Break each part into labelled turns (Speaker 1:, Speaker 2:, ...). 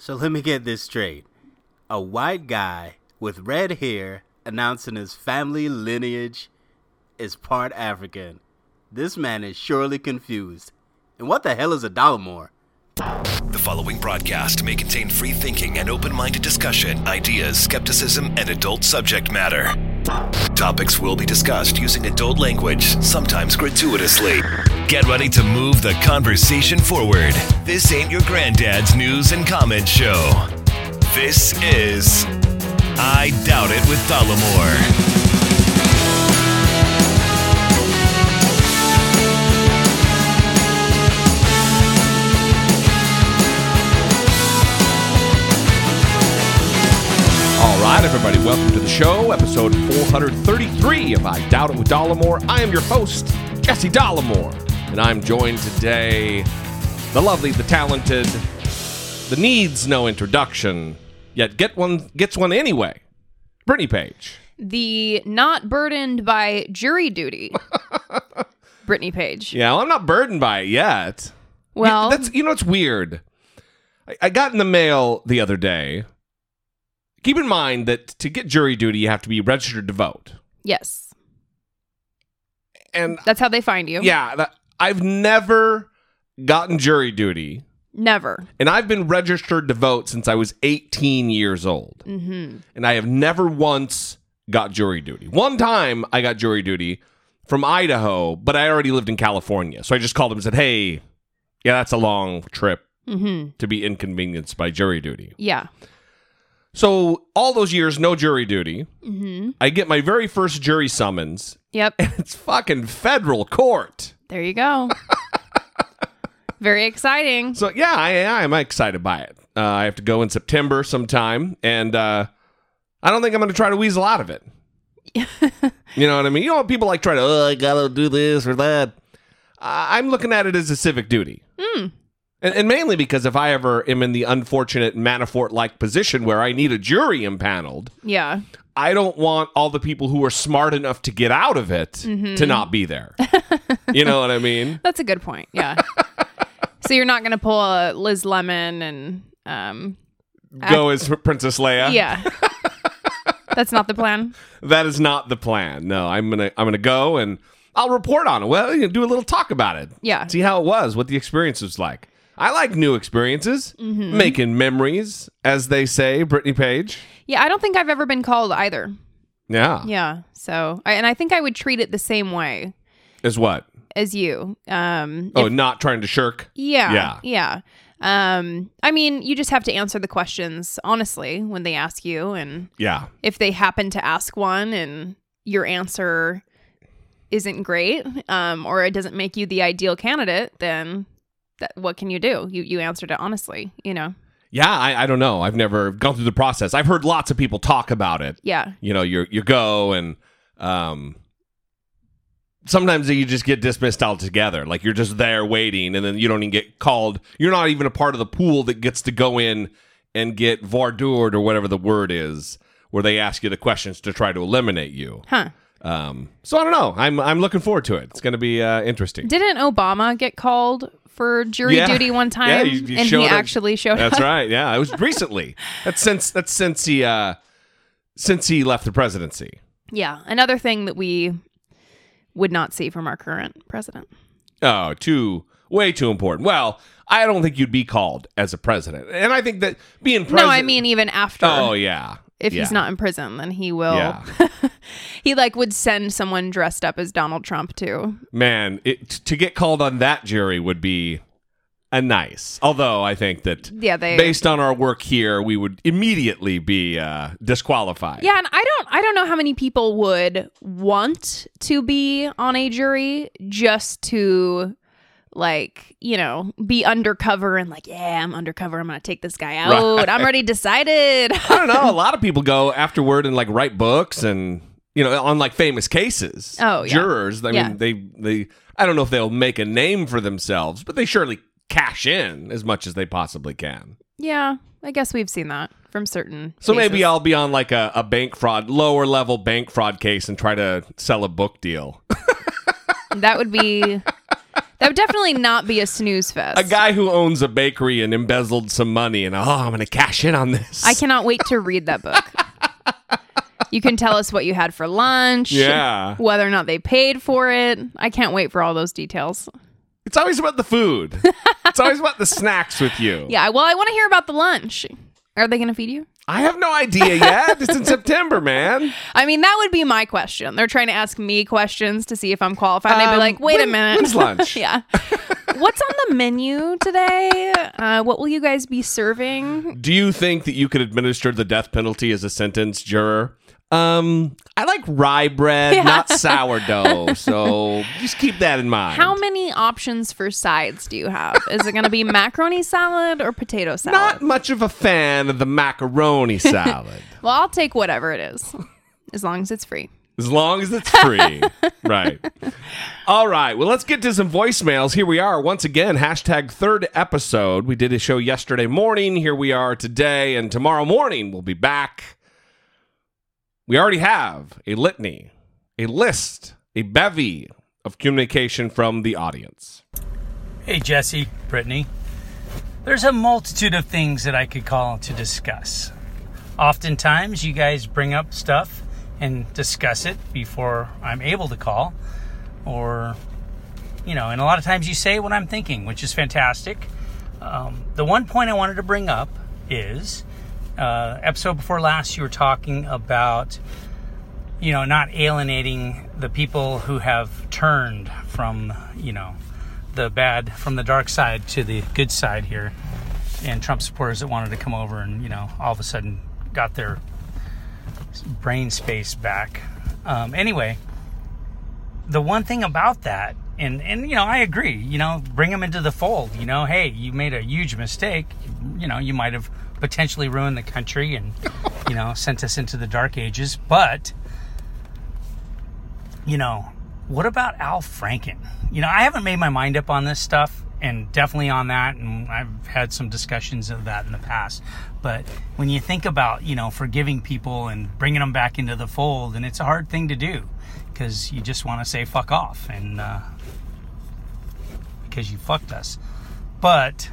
Speaker 1: So let me get this straight. A white guy with red hair announcing his family lineage is part African. This man is surely confused. And what the hell is a Dollemore?
Speaker 2: The following broadcast may contain free thinking and open minded discussion, ideas, skepticism, and adult subject matter. Topics will be discussed using adult language, sometimes gratuitously. Get ready to move the conversation forward. This ain't your granddad's news and comment show. This is I Doubt It with Dollemore.
Speaker 3: All right, everybody, welcome to the show, episode 433 of I Doubt It with Dollemore. I am your host, Jesse Dollemore, and I'm joined today, the lovely, the talented, the needs no introduction, yet get one gets one anyway, Brittany Page.
Speaker 4: the not burdened by jury duty brittany page
Speaker 3: Yeah, well, I'm not burdened by it yet.
Speaker 4: well
Speaker 3: You- that's you know it's weird. I, I got in the mail the other day. Keep in mind that to get jury duty, you have to be registered to vote,
Speaker 4: yes
Speaker 3: and
Speaker 4: that's how they find you
Speaker 3: Yeah, that, I've never gotten jury duty,
Speaker 4: never
Speaker 3: and I've been registered to vote since I was 18 years old,
Speaker 4: mm-hmm.
Speaker 3: and I have never once got jury duty. One time I got jury duty from Idaho, but I already lived in California, so I just called him and said, "Hey, yeah, that's a long trip
Speaker 4: Mm-hmm.
Speaker 3: to be inconvenienced by jury duty."
Speaker 4: yeah
Speaker 3: So all those years, no jury duty.
Speaker 4: mm-hmm.
Speaker 3: I get my very first jury summons.
Speaker 4: yep
Speaker 3: It's fucking federal court.
Speaker 4: There you go very exciting
Speaker 3: So yeah, I, I'm excited by it. Uh, I have to go in September sometime, and uh, I don't think I'm going to try to weasel out of it. you know what I mean? You know, people like try to, oh, I gotta do this or that. I'm looking at it as a civic duty.
Speaker 4: Mm.
Speaker 3: And, and mainly because if I ever am in the unfortunate Manafort like position where I need a jury impaneled,
Speaker 4: yeah
Speaker 3: I don't want all the people who are smart enough to get out of it to not be there. you know what I mean?
Speaker 4: that's a good point yeah so you're not gonna pull a liz lemon and um
Speaker 3: Go as Princess Leia.
Speaker 4: yeah that's not the plan
Speaker 3: That is not the plan. No, I'm gonna I'm gonna go and I'll report on it. Well, you know, do a little talk about it.
Speaker 4: Yeah.
Speaker 3: See how it was, what the experience was like. I like new experiences,
Speaker 4: Mm-hmm.
Speaker 3: making memories, as they say, Brittany Page.
Speaker 4: yeah i don't think i've ever been called either
Speaker 3: Yeah.
Speaker 4: yeah so I, and i think i would treat it the same way
Speaker 3: Is what?
Speaker 4: as you um
Speaker 3: Oh,
Speaker 4: if-
Speaker 3: not trying to shirk.
Speaker 4: Yeah.
Speaker 3: Yeah.
Speaker 4: Yeah. Um, I mean, you just have to answer the questions honestly when they ask you. And
Speaker 3: Yeah.
Speaker 4: if they happen to ask one and your answer isn't great, um, or it doesn't make you the ideal candidate, then that, what can you do? You, you answered it honestly, you know?
Speaker 3: Yeah, I, I don't know. I've never gone through the process. I've heard lots of people talk about it.
Speaker 4: Yeah.
Speaker 3: You know, you you go and um sometimes you just get dismissed altogether. Like you're just there waiting and then you don't even get called. You're not even a part of the pool that gets to go in and get voir dired or whatever the word is, where they ask you the questions to try to eliminate you.
Speaker 4: Huh.
Speaker 3: Um, so I don't know. I'm I'm looking forward to it. It's going to be uh, interesting.
Speaker 4: Didn't Obama get called for jury
Speaker 3: Yeah.
Speaker 4: duty one time?
Speaker 3: Yeah, you- you
Speaker 4: and he
Speaker 3: up-
Speaker 4: actually showed
Speaker 3: That's
Speaker 4: up.
Speaker 3: right. Yeah, it was recently. That's since that's since he uh, since he left the presidency.
Speaker 4: Yeah. Another thing that we would not see from our current president.
Speaker 3: Oh, too way too important. Well, I don't think you'd be called as a president, and I think that being president.
Speaker 4: No, I mean even after.
Speaker 3: oh yeah.
Speaker 4: If
Speaker 3: Yeah.
Speaker 4: he's not in prison, then he will.
Speaker 3: Yeah.
Speaker 4: he like would send someone dressed up as Donald Trump too.
Speaker 3: man, it, to get called on that jury would be a nice. Although I think that
Speaker 4: Yeah, they.
Speaker 3: based on our work here, we would immediately be uh, disqualified.
Speaker 4: yeah, and I don't. I don't know how many people would want to be on a jury just to, like, you know, be undercover and like, yeah, I'm undercover. I'm gonna take this guy out.
Speaker 3: Right.
Speaker 4: I'm already decided.
Speaker 3: I don't know. A lot of people go afterward and like write books and you know on like famous cases.
Speaker 4: Oh, yeah.
Speaker 3: jurors. I
Speaker 4: Yeah.
Speaker 3: mean, they they. I don't know if they'll make a name for themselves, but they surely cash in as much as they possibly can.
Speaker 4: yeah, I guess we've seen that from certain.
Speaker 3: So maybe. I'll be on like a, a bank fraud, lower level bank fraud case and try to sell a book deal.
Speaker 4: that would be That would definitely not be a snooze fest.
Speaker 3: A guy who owns a bakery and embezzled some money, and oh, I'm going to cash in on this.
Speaker 4: I cannot wait to read that book. you can tell us what you had for lunch.
Speaker 3: Yeah.
Speaker 4: Whether or not they paid for it. I can't wait for all those details.
Speaker 3: It's always about the food. it's always about the snacks with you.
Speaker 4: Yeah, well, I want to hear about the lunch. Are they going to feed you?
Speaker 3: I have no idea yet. it's in September, man.
Speaker 4: I mean, that would be my question. They're trying to ask me questions to see if I'm qualified. And I'd be
Speaker 3: Um,
Speaker 4: like, wait
Speaker 3: when-
Speaker 4: a minute.
Speaker 3: when's lunch?
Speaker 4: yeah. What's on the menu today? Uh, what will you guys be serving?
Speaker 3: Do you think that you could administer the death penalty as a sentence juror? Um, I like rye bread, not sourdough. So just keep that in mind.
Speaker 4: How many options for sides do you have? Is it going to be macaroni salad or potato salad?
Speaker 3: Not much of a fan of the macaroni salad.
Speaker 4: well, I'll take whatever it is, as long as it's free.
Speaker 3: As long as it's free. right. All right. Well, let's get to some voicemails. Here we are once again. Hashtag third episode. We did a show yesterday morning. Here we are today. And tomorrow morning, we'll be back. We already have a litany, a list, a bevy of communication from the audience.
Speaker 5: Hey, Jesse, Brittany. There's a multitude of things that I could call to discuss. Oftentimes, you guys bring up stuff and discuss it before I'm able to call, or, you know, and a lot of times you say what I'm thinking, which is fantastic. Um, the one point I wanted to bring up is uh, episode before last, you were talking about you know, not alienating the people who have turned from, you know, the bad, from the dark side to the good side here, and Trump supporters that wanted to come over and, you know, all of a sudden got their brain space back. Um, anyway, the one thing about that, and, and, you know, I agree, you know, bring them into the fold, you know, hey, you made a huge mistake, you know, you might have potentially ruined the country and, you know, sent us into the dark ages, but you know, what about Al Franken? You know, I haven't made my mind up on this stuff and definitely on that and I've had some discussions of that in the past. But when you think about, you know, forgiving people and bringing them back into the fold and it's a hard thing to do because you just want to say fuck off and uh because you fucked us. But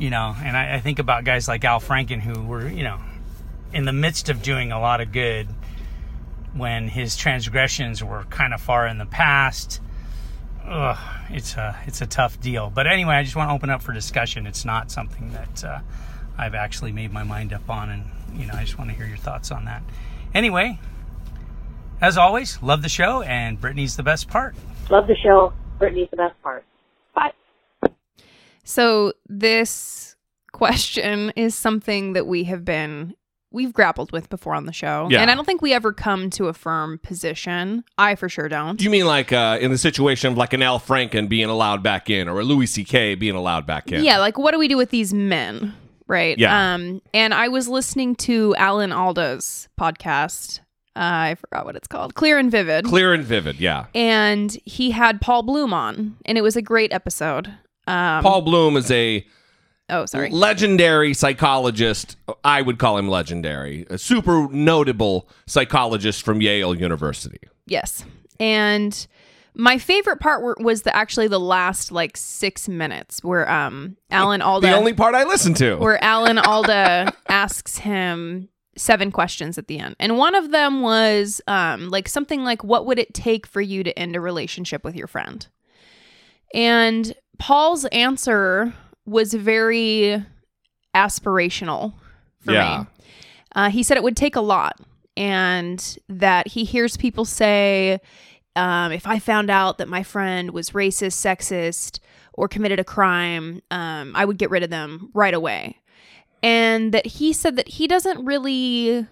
Speaker 5: you know, and I, I think about guys like Al Franken who were, you know, in the midst of doing a lot of good when his transgressions were kind of far in the past. Ugh, it's a it's a tough deal. But anyway, I just want to open up for discussion. It's not something that uh, I've actually made my mind up on, and you know, I just want to hear your thoughts on that. Anyway, as always, love the show, and Brittany's the best part.
Speaker 6: Love the show. Brittany's the best part.
Speaker 4: So this question is something that we have been we've grappled with before on the show.
Speaker 3: Yeah.
Speaker 4: And I don't think we ever come to a firm position. I for sure don't.
Speaker 3: Do you mean like uh, in the situation of like an Al Franken being allowed back in or a Louis C.K. being allowed back in?
Speaker 4: Yeah, like what do we do with these men? Right.
Speaker 3: Yeah.
Speaker 4: Um, and I was listening to Alan Alda's podcast. Uh, I forgot what it's called. Clear and Vivid.
Speaker 3: Clear and vivid, yeah.
Speaker 4: and he had Paul Bloom on, and it was a great episode. Um,
Speaker 3: Paul Bloom is a
Speaker 4: Oh, sorry.
Speaker 3: legendary psychologist. I would call him legendary. A super notable psychologist from Yale University.
Speaker 4: Yes. And my favorite part were, was the actually the last like six minutes where um Alan Alda
Speaker 3: The only part I listen to.
Speaker 4: where Alan Alda asks him seven questions at the end. And one of them was um like something like what would it take for you to end a relationship with your friend? And Paul's answer was very aspirational for
Speaker 3: Yeah.
Speaker 4: me. Uh, he said it would take a lot, and that he hears people say, um, if I found out that my friend was racist, sexist, or committed a crime, um, I would get rid of them right away. And that he said that he doesn't really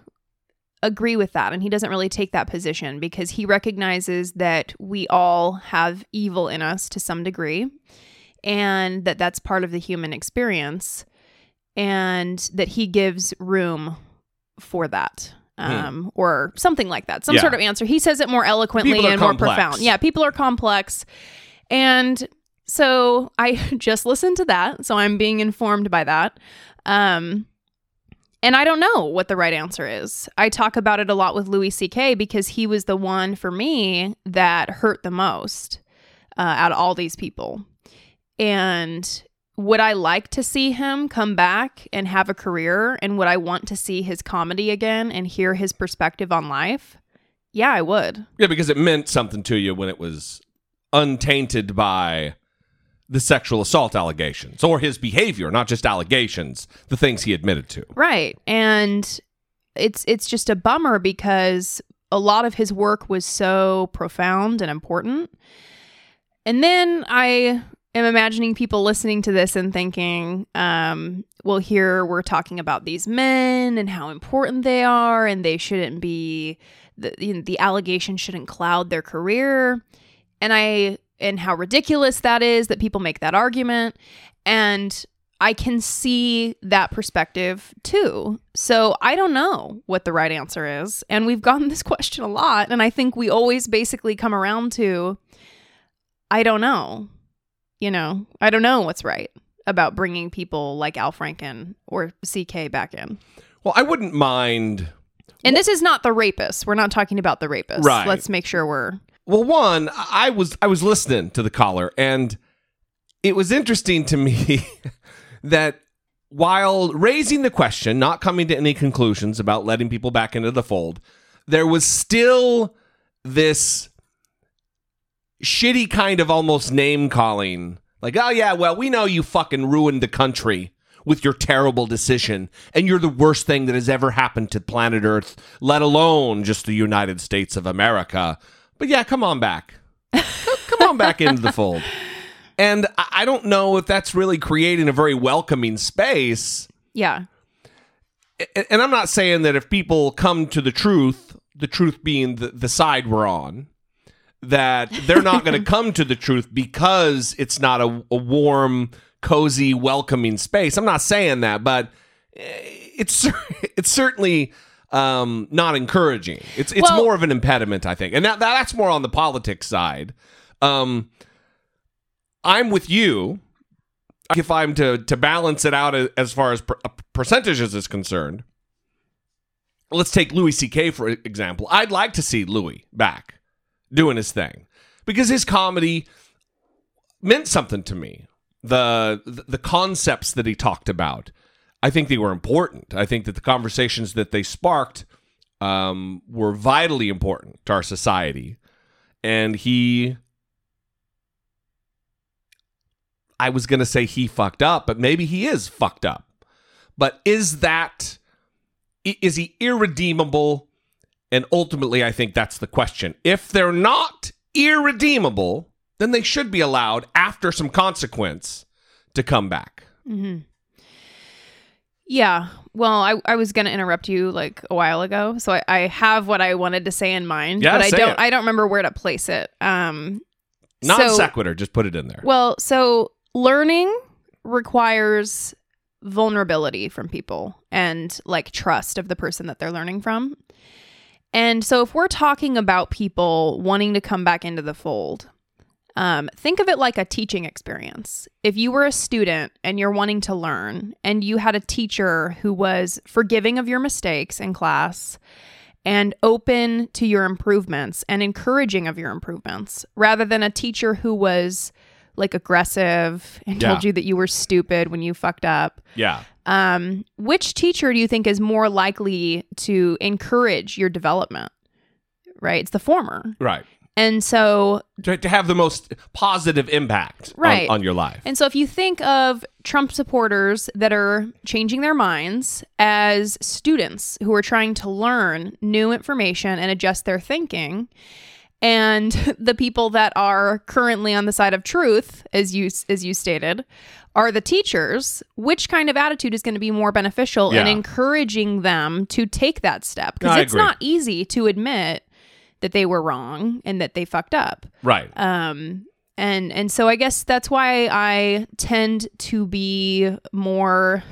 Speaker 4: agree with that and he doesn't really take that position because he recognizes that we all have evil in us to some degree and that that's part of the human experience and that he gives room for that um, or something like that some
Speaker 3: Hmm. Yeah.
Speaker 4: sort of answer he says it more eloquently and more profound yeah people are complex and so i just listened to that so i'm being informed by that um, and I don't know what the right answer is. I talk about it a lot with Louis C.K. because he was the one for me that hurt the most. uh, out of all these people. And would I like to see him come back and have a career? And would I want to see his comedy again and hear his perspective on life? Yeah, I would.
Speaker 3: Yeah, because it meant something to you when it was untainted by the sexual assault allegations or his behavior, not just allegations, the things he admitted to.
Speaker 4: Right. And it's it's just a bummer because a lot of his work was so profound and important. And then I am imagining people listening to this and thinking, um, well, here we're talking about these men and how important they are, and they shouldn't be the you know, the allegation shouldn't cloud their career, and I and how ridiculous that is that people make that argument, and I can see that perspective too. So I don't know what the right answer is, and we've gotten this question a lot, and I think we always basically come around to, I don't know you know, I don't know what's right about bringing people like Al Franken or CK back in.
Speaker 3: Well, I wouldn't mind.
Speaker 4: And this is not the rapist. We're not talking about the rapist.
Speaker 3: Right.
Speaker 4: Let's make sure we're
Speaker 3: Well, one, I was I was listening to the caller, and it was interesting to me that while raising the question, not coming to any conclusions about letting people back into the fold, there was still this shitty kind of almost name calling. Like, oh yeah, well, we know you fucking ruined the country with your terrible decision, and you're the worst thing that has ever happened to planet Earth, let alone just the United States of America. But yeah, come on back. come on back into the fold. And I don't know if that's really creating a very welcoming space.
Speaker 4: yeah.
Speaker 3: And I'm not saying that if people come to the truth, the truth being the, the side we're on, that they're not going to come to the truth because it's not a, a warm, cozy, welcoming space. I'm not saying that, but eh, it's it's certainly um, not encouraging. It's it's
Speaker 4: Well-
Speaker 3: more of an impediment, I think, and that, that's more on the politics side. Um, I'm with you. If I'm to to balance it out as far as per- percentages is concerned, let's take Louis C.K. for example. I'd like to see Louis back doing his thing because his comedy meant something to me. The the concepts that he talked about, I think they were important. I think that the conversations that they sparked um, were vitally important to our society, and he. I was going to say he fucked up, but maybe he is fucked up. But is that is he irredeemable? And ultimately, I think that's the question. If they're not irredeemable, then they should be allowed after some consequence to come back.
Speaker 4: Yeah. Well, I, I was gonna interrupt you like a while ago, so I, I have what I wanted to say in mind,
Speaker 3: Yeah,
Speaker 4: but I don't
Speaker 3: it.
Speaker 4: I don't remember where to place it. Um,
Speaker 3: Non
Speaker 4: so-
Speaker 3: sequitur, just put it in there.
Speaker 4: Well, so learning requires vulnerability from people and like trust of the person that they're learning from. And so if we're talking about people wanting to come back into the fold, um, think of it like a teaching experience. If you were a student and you're wanting to learn, and you had a teacher who was forgiving of your mistakes in class and open to your improvements and encouraging of your improvements, rather than a teacher who was like aggressive and told you that you were stupid when you fucked up.
Speaker 3: yeah.
Speaker 4: Um, which teacher do you think is more likely to encourage your development? Right, it's the former.
Speaker 3: Right.
Speaker 4: And so
Speaker 3: To, to have the most positive impact on-
Speaker 4: Right.
Speaker 3: on, your life.
Speaker 4: And so if you think of Trump supporters that are changing their minds as students who are trying to learn new information and adjust their thinking, and the people that are currently on the side of truth, as you as you stated, are the teachers, which kind of attitude is going to be more beneficial in encouraging them to take that step? Because
Speaker 3: I
Speaker 4: it's
Speaker 3: agree.
Speaker 4: not easy to admit that they were wrong and that they fucked up
Speaker 3: right.
Speaker 4: um and and so i guess that's why i tend to be more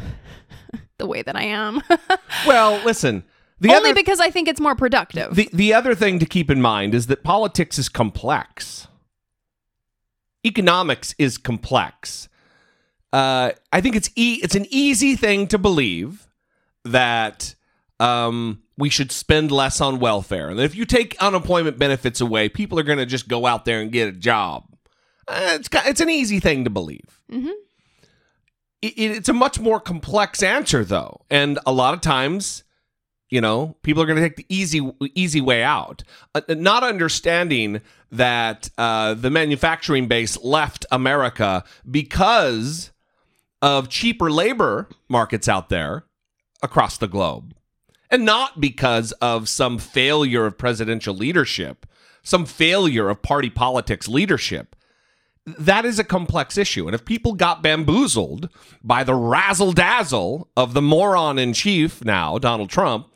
Speaker 4: the way that i am
Speaker 3: well, listen. The
Speaker 4: only
Speaker 3: other,
Speaker 4: because i think it's more productive
Speaker 3: the, the other thing to keep in mind is that politics is complex. Economics is complex. Uh, I think it's e- it's an easy thing to believe that um, we should spend less on welfare. And if you take unemployment benefits away, people are going to just go out there and get a job. Uh, it's it's an easy thing to believe.
Speaker 4: Mhm.
Speaker 3: It, it- it's a much more complex answer though, and a lot of times, you know, people are going to take the easy easy way out, uh, not understanding that uh, the manufacturing base left America because of cheaper labor markets out there across the globe, and not because of some failure of presidential leadership, some failure of party politics leadership. That is a complex issue. And if people got bamboozled by the razzle dazzle of the moron in chief now, Donald Trump,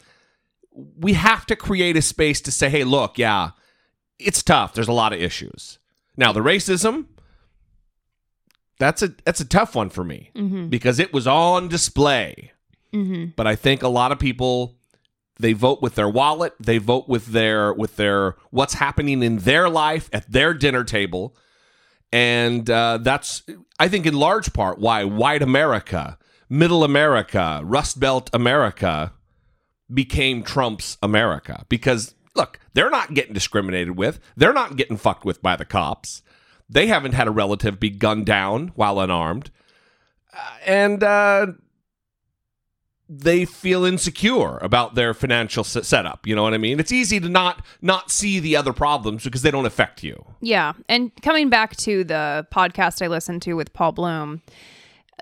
Speaker 3: we have to create a space to say, hey, look, yeah, it's tough. There's a lot of issues. Now, the racism, that's a that's a tough one for me because it was on display. But I think a lot of people they vote with their wallet, they vote with their with their what's happening in their life at their dinner table and uh, that's I think in large part why white America, middle America, Rust Belt America became Trump's America because look, they're not getting discriminated with, they're not getting fucked with by the cops, they haven't had a relative be gunned down while unarmed, Uh, and uh, they feel insecure about their financial setup. You know what I mean? It's easy to not not see the other problems because they don't affect you.
Speaker 4: Yeah. And coming back to the podcast I listened to with Paul Bloom,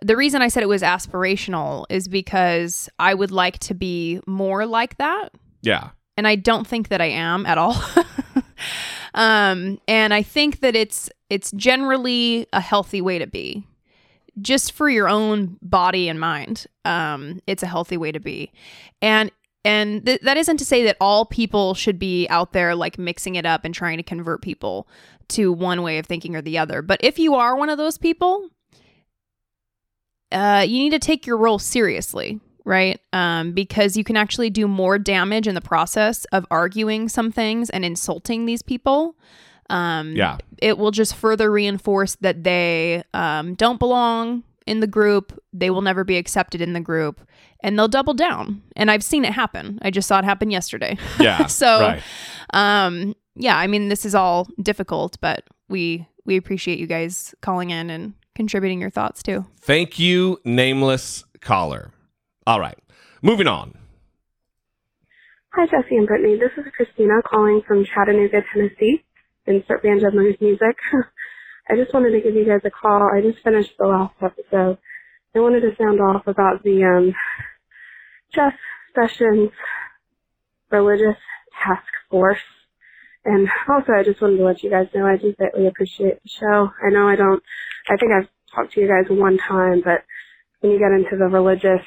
Speaker 4: the reason I said it was aspirational is because I would like to be more like that.
Speaker 3: Yeah.
Speaker 4: And I don't think that I am at all. um, and I think that it's it's generally a healthy way to be. Just for your own body and mind. Um, it's a healthy way to be. And and th- that isn't to say that all people should be out there like mixing it up and trying to convert people to one way of thinking or the other. But if you are one of those people, uh, you need to take your role seriously, right? Um, because you can actually do more damage in the process of arguing some things and insulting these people. Um,
Speaker 3: Yeah.
Speaker 4: it will just further reinforce that they um, don't belong in the group. They will never be accepted in the group, and they'll double down. And I've seen it happen. I just saw it happen yesterday.
Speaker 3: Yeah.
Speaker 4: so,
Speaker 3: right.
Speaker 4: um, yeah, I mean, this is all difficult, but we we appreciate you guys calling in and contributing your thoughts too.
Speaker 3: Thank you, nameless caller. All right. Moving on.
Speaker 7: Hi, Jesse and Brittany. This is Christina calling from Chattanooga, Tennessee, insert Band of Moose music. I just wanted to give you guys a call. I just finished the last episode. I wanted to sound off about the um, Jeff Sessions Religious Task Force. And also, I just wanted to let you guys know I do greatly appreciate the show. I know I don't, I think I've talked to you guys one time, but when you get into the religious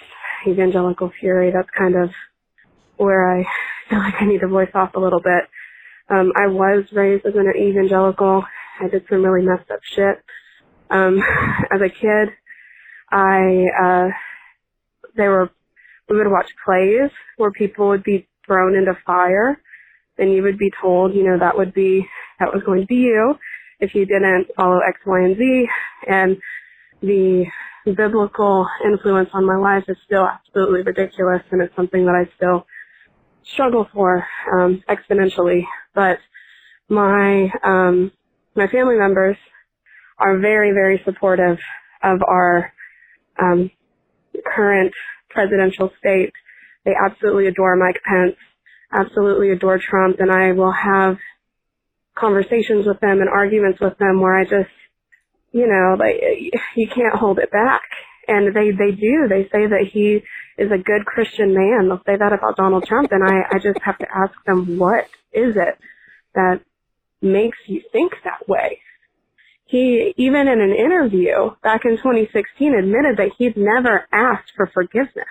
Speaker 7: evangelical fury, that's kind of where I feel like I need to voice off a little bit. Um, I was raised as an evangelical. I did some really messed up shit. Um, as a kid, I, uh, they were, we would watch plays where people would be thrown into fire and you would be told, you know, that would be, that was going to be you if you didn't follow X, Y, and Z. And the biblical influence on my life is still absolutely ridiculous and it's something that I still struggle for um, exponentially. But my um, my family members are very very supportive of our um, current presidential state. They absolutely adore Mike Pence, absolutely adore Trump, and I will have conversations with them and arguments with them where I just, you know, like you can't hold it back. And they they do. They say that he is a good Christian man. They'll say that about Donald Trump, and I I just have to ask them what is it that makes you think that way. He even in an interview back in 2016 admitted that he'd never asked for forgiveness.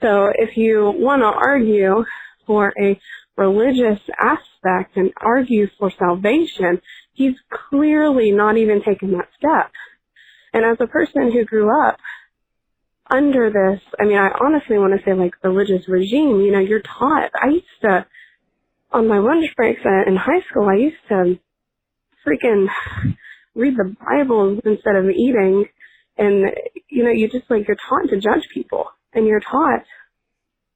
Speaker 7: So if you want to argue for a religious aspect and argue for salvation, he's clearly not even taken that step. And as a person who grew up under this, I mean, I honestly want to say like religious regime, you know, you're taught. I used to, on my lunch breaks in high school, I used to freaking read the Bible instead of eating. And, you know, you just like, you're taught to judge people and you're taught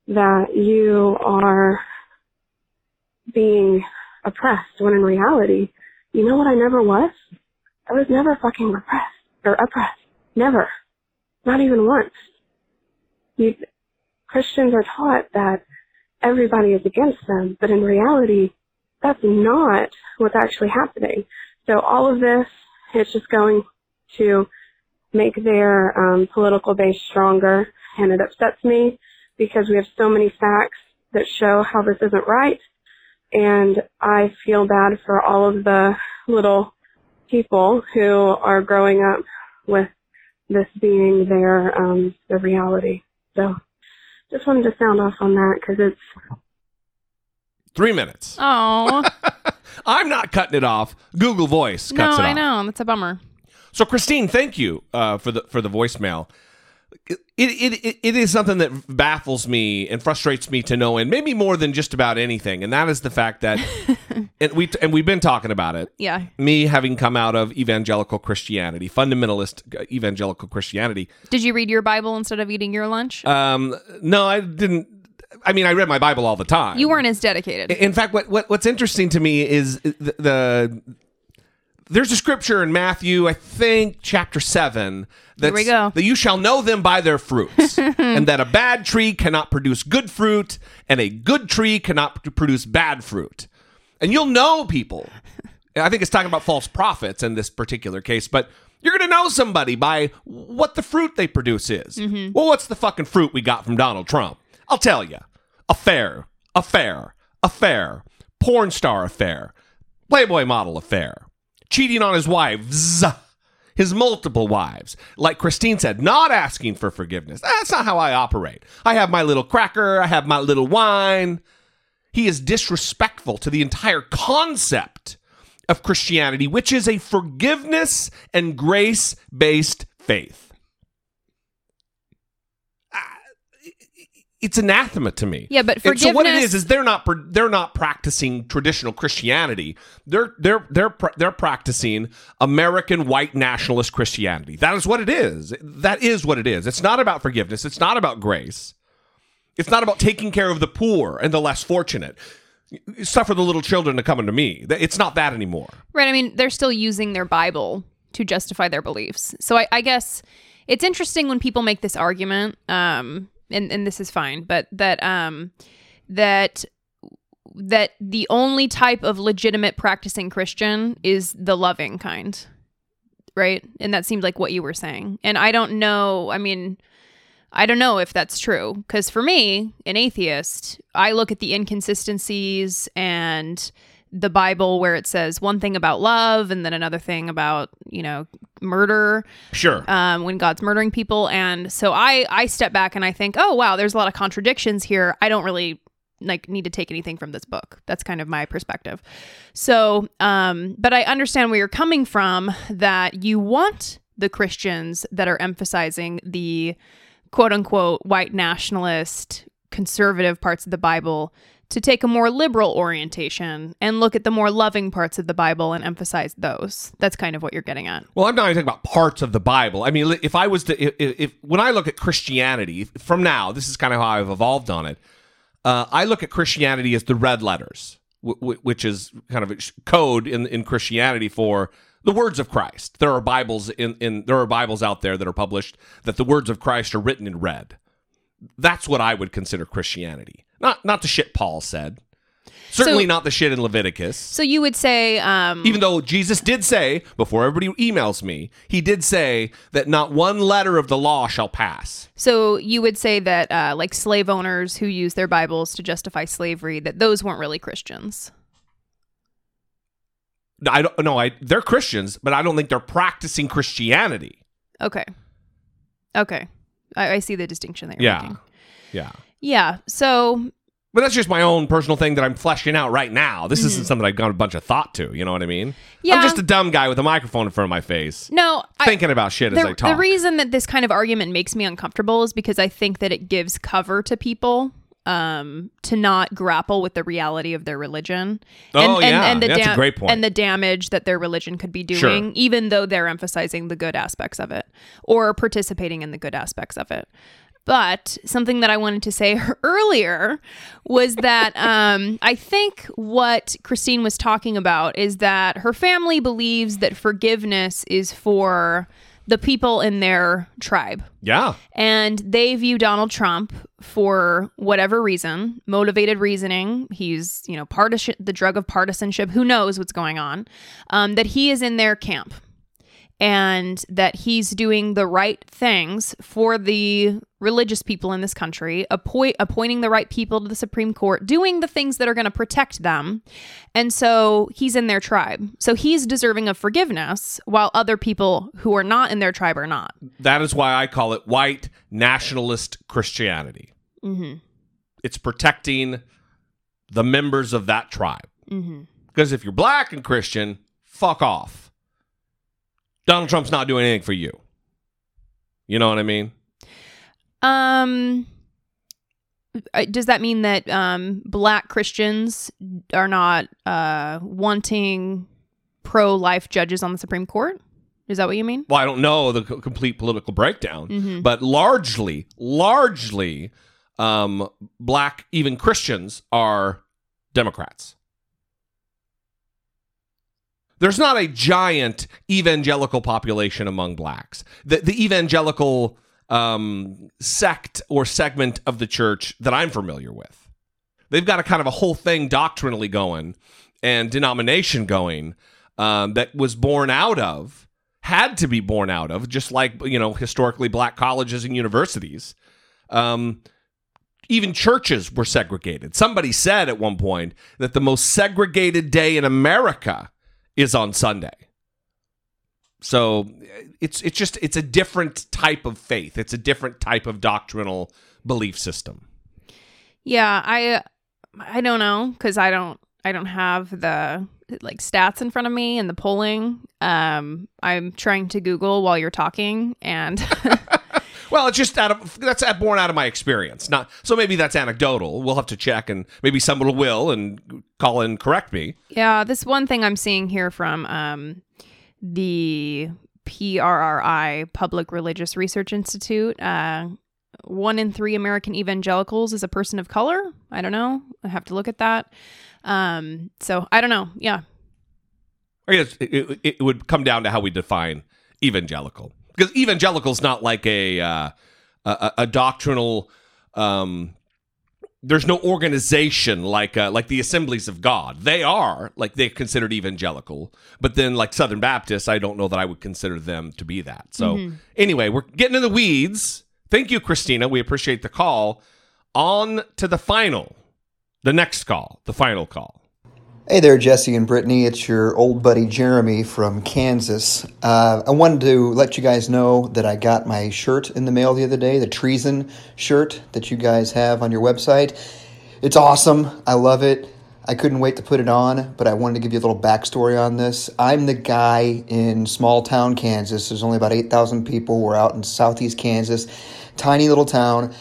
Speaker 7: that you are being oppressed when in reality, you know what I never was? I was never fucking repressed or oppressed. Never. Not even once. You, Christians are taught that everybody is against them, but in reality, that's not what's actually happening. So all of this is just going to make their um, political base stronger, and it upsets me because we have so many facts that show how this isn't right, and I feel bad for all of the little people who are growing up with this being their um, their reality. So just wanted to sound off on that because it's
Speaker 3: Three minutes.
Speaker 4: Oh
Speaker 3: I'm not cutting it off. Google Voice
Speaker 4: no,
Speaker 3: cuts it
Speaker 4: I
Speaker 3: off.
Speaker 4: know that's a bummer.
Speaker 3: So, Christine, thank you uh, for the for the voicemail. It, it, it, is something that baffles me and frustrates me to no end, maybe more than just about anything, and that is the fact that, and we and we've been talking about it.
Speaker 4: Yeah.
Speaker 3: Me having come out of evangelical Christianity, fundamentalist uh, evangelical Christianity.
Speaker 4: Did you read your Bible instead of eating your lunch?
Speaker 3: Um, no, I didn't. I mean, I read my Bible all the time.
Speaker 4: you weren't as dedicated.
Speaker 3: In fact, what, what what's interesting to me is the, the there's a scripture in Matthew, I think, chapter seven. That's,
Speaker 4: we go.
Speaker 3: That you shall know them by their fruits, and that a bad tree cannot produce good fruit, and a good tree cannot produce bad fruit. And you'll know people. I think it's talking about false prophets in this particular case, but you're going to know somebody by what the fruit they produce is. Mm-hmm. Well, what's the fucking fruit we got from Donald Trump? I'll tell you affair, affair, affair, porn star affair, Playboy model affair, cheating on his wives, his multiple wives. Like Christine said, not asking for forgiveness. That's not how I operate. I have my little cracker, I have my little wine. He is disrespectful to the entire concept of Christianity, which is a forgiveness and grace based faith. Ah, It's anathema to me.
Speaker 4: Yeah, but
Speaker 3: And so what it is is they're not they're not practicing traditional Christianity. They're they're they're they're practicing American white nationalist Christianity. That is what it is. That is what it is. It's not about forgiveness. It's not about grace. It's not about taking care of the poor and the less fortunate. Suffer the little children to come unto me. It's not that anymore.
Speaker 4: Right. I mean, they're still using their Bible to justify their beliefs. So I, I guess it's interesting when people make this argument, um, and, and this is fine, but that um, that that the only type of legitimate practicing Christian is the loving kind. Right? And that seemed like what you were saying. And I don't know, I mean, I don't know if that's true because for me, an atheist, I look at the inconsistencies and the Bible where it says one thing about love and then another thing about you know murder
Speaker 3: Sure.
Speaker 4: um, when God's murdering people, and so I I step back and I think, oh wow, there's a lot of contradictions here. I don't really like need to take anything from this book. That's kind of my perspective. So, um, but I understand where you're coming from that you want the Christians that are emphasizing the quote unquote white nationalist conservative parts of the Bible to take a more liberal orientation and look at the more loving parts of the Bible and emphasize those. That's kind of what you're getting at.
Speaker 3: Well, I'm not even talking about parts of the Bible. I mean, if I was to, if, if when I look at Christianity from now, this is kind of how I've evolved on it. Uh, I look at Christianity as the red letters, w- w- which is kind of a code in in Christianity for the words of Christ. There are Bibles in in there are Bibles out there that are published that the words of Christ are written in red. That's what I would consider Christianity. Not not the shit Paul said. Certainly
Speaker 4: So-
Speaker 3: not the shit in Leviticus.
Speaker 4: So you would say, um,
Speaker 3: Even though Jesus did say, before everybody emails me, he did say that not one letter of the law shall pass.
Speaker 4: so you would say that uh, like slave owners who use their Bibles to justify slavery, that those weren't really Christians.
Speaker 3: I don't know. I they're Christians, but I don't think they're practicing Christianity.
Speaker 4: Okay. Okay. I, I see the distinction that you're
Speaker 3: Yeah,
Speaker 4: making.
Speaker 3: yeah.
Speaker 4: Yeah. So
Speaker 3: But that's just my own personal thing that I'm fleshing out right now. This isn't something I've got a bunch of thought to. You know what I mean?
Speaker 4: Mm-hmm. Yeah.
Speaker 3: I'm just a dumb guy with a microphone in front of my face,
Speaker 4: no, I,
Speaker 3: thinking about shit as I
Speaker 4: the,
Speaker 3: talk.
Speaker 4: the reason that this kind of argument makes me uncomfortable is because I think that it gives cover to people um to not grapple with the reality of their religion
Speaker 3: Oh, yeah.
Speaker 4: the
Speaker 3: That's a great point.
Speaker 4: and the damage that their religion could be doing
Speaker 3: Sure.
Speaker 4: even though they're emphasizing the good aspects of it or participating in the good aspects of it But something that I wanted to say earlier was that um, I think what Christine was talking about is that her family believes that forgiveness is for the people in their tribe.
Speaker 3: Yeah.
Speaker 4: And they view Donald Trump for whatever reason, motivated reasoning. He's, you know, partisan, the drug of partisanship. Who knows what's going on? Um, that he is in their camp and that he's doing the right things for the religious people in this country, appoint, appointing the right people to the Supreme Court, doing the things that are going to protect them. And so he's in their tribe. So he's deserving of forgiveness, while other people who are not in their tribe are not.
Speaker 3: That is why I call it white nationalist Christianity.
Speaker 4: Mm-hmm.
Speaker 3: It's protecting the members of that tribe.
Speaker 4: Mm-hmm.
Speaker 3: Because if you're black and Christian, fuck off. Donald Trump's not doing anything for you. You know what I mean?
Speaker 4: Um, uh, does that mean that um, black Christians are not uh, wanting pro life judges on the Supreme Court? Is that what you mean?
Speaker 3: Well, I don't know the complete political breakdown,
Speaker 4: Mhm.
Speaker 3: but largely, largely, um, black, even Christians are Democrats. There's not a giant evangelical population among blacks. The, the evangelical um, sect or segment of the church that I'm familiar with, they've got a kind of a whole thing doctrinally going and denomination going um, that was born out of, had to be born out of, just like you know historically black colleges and universities. Um, even churches were segregated. Somebody said at one point that the most segregated day in America is on Sunday. So it's it's just it's a different type of faith. It's a different type of doctrinal belief system.
Speaker 4: Yeah, I I don't know because I don't I don't have the like stats in front of me and the polling. Um, I'm trying to Google while you're talking, and
Speaker 3: Well, it's just out of that's born out of my experience. Not so maybe that's anecdotal. We'll have to check, and maybe someone will and call and correct me.
Speaker 4: yeah, this one thing I'm seeing here from um the PRRI Public Religious Research Institute. Uh, one in three American evangelicals is a person of color. I don't know. I have to look at that. Um, so I don't know. Yeah.
Speaker 3: I guess it, it, it would come down to how we define evangelical, because evangelical is not like a uh, a, a doctrinal. Um, there's no organization like uh, like the Assemblies of God. They are like they're considered evangelical, but then like Southern Baptists, I don't know that I would consider them to be that. So anyway, we're getting in the weeds. Thank you, Christina. We appreciate the call. On to the final, the next call, the final call.
Speaker 8: Hey there, Jesse and Brittany. It's your old buddy Jeremy from Kansas. Uh, I wanted to let you guys know that I got my shirt in the mail the other day, the treason shirt that you guys have on your website. It's awesome. I love it. I couldn't wait to put it on, but I wanted to give you a little backstory on this. I'm the guy in small town Kansas. There's only about 8,000 people. We're out in southeast Kansas, tiny little town.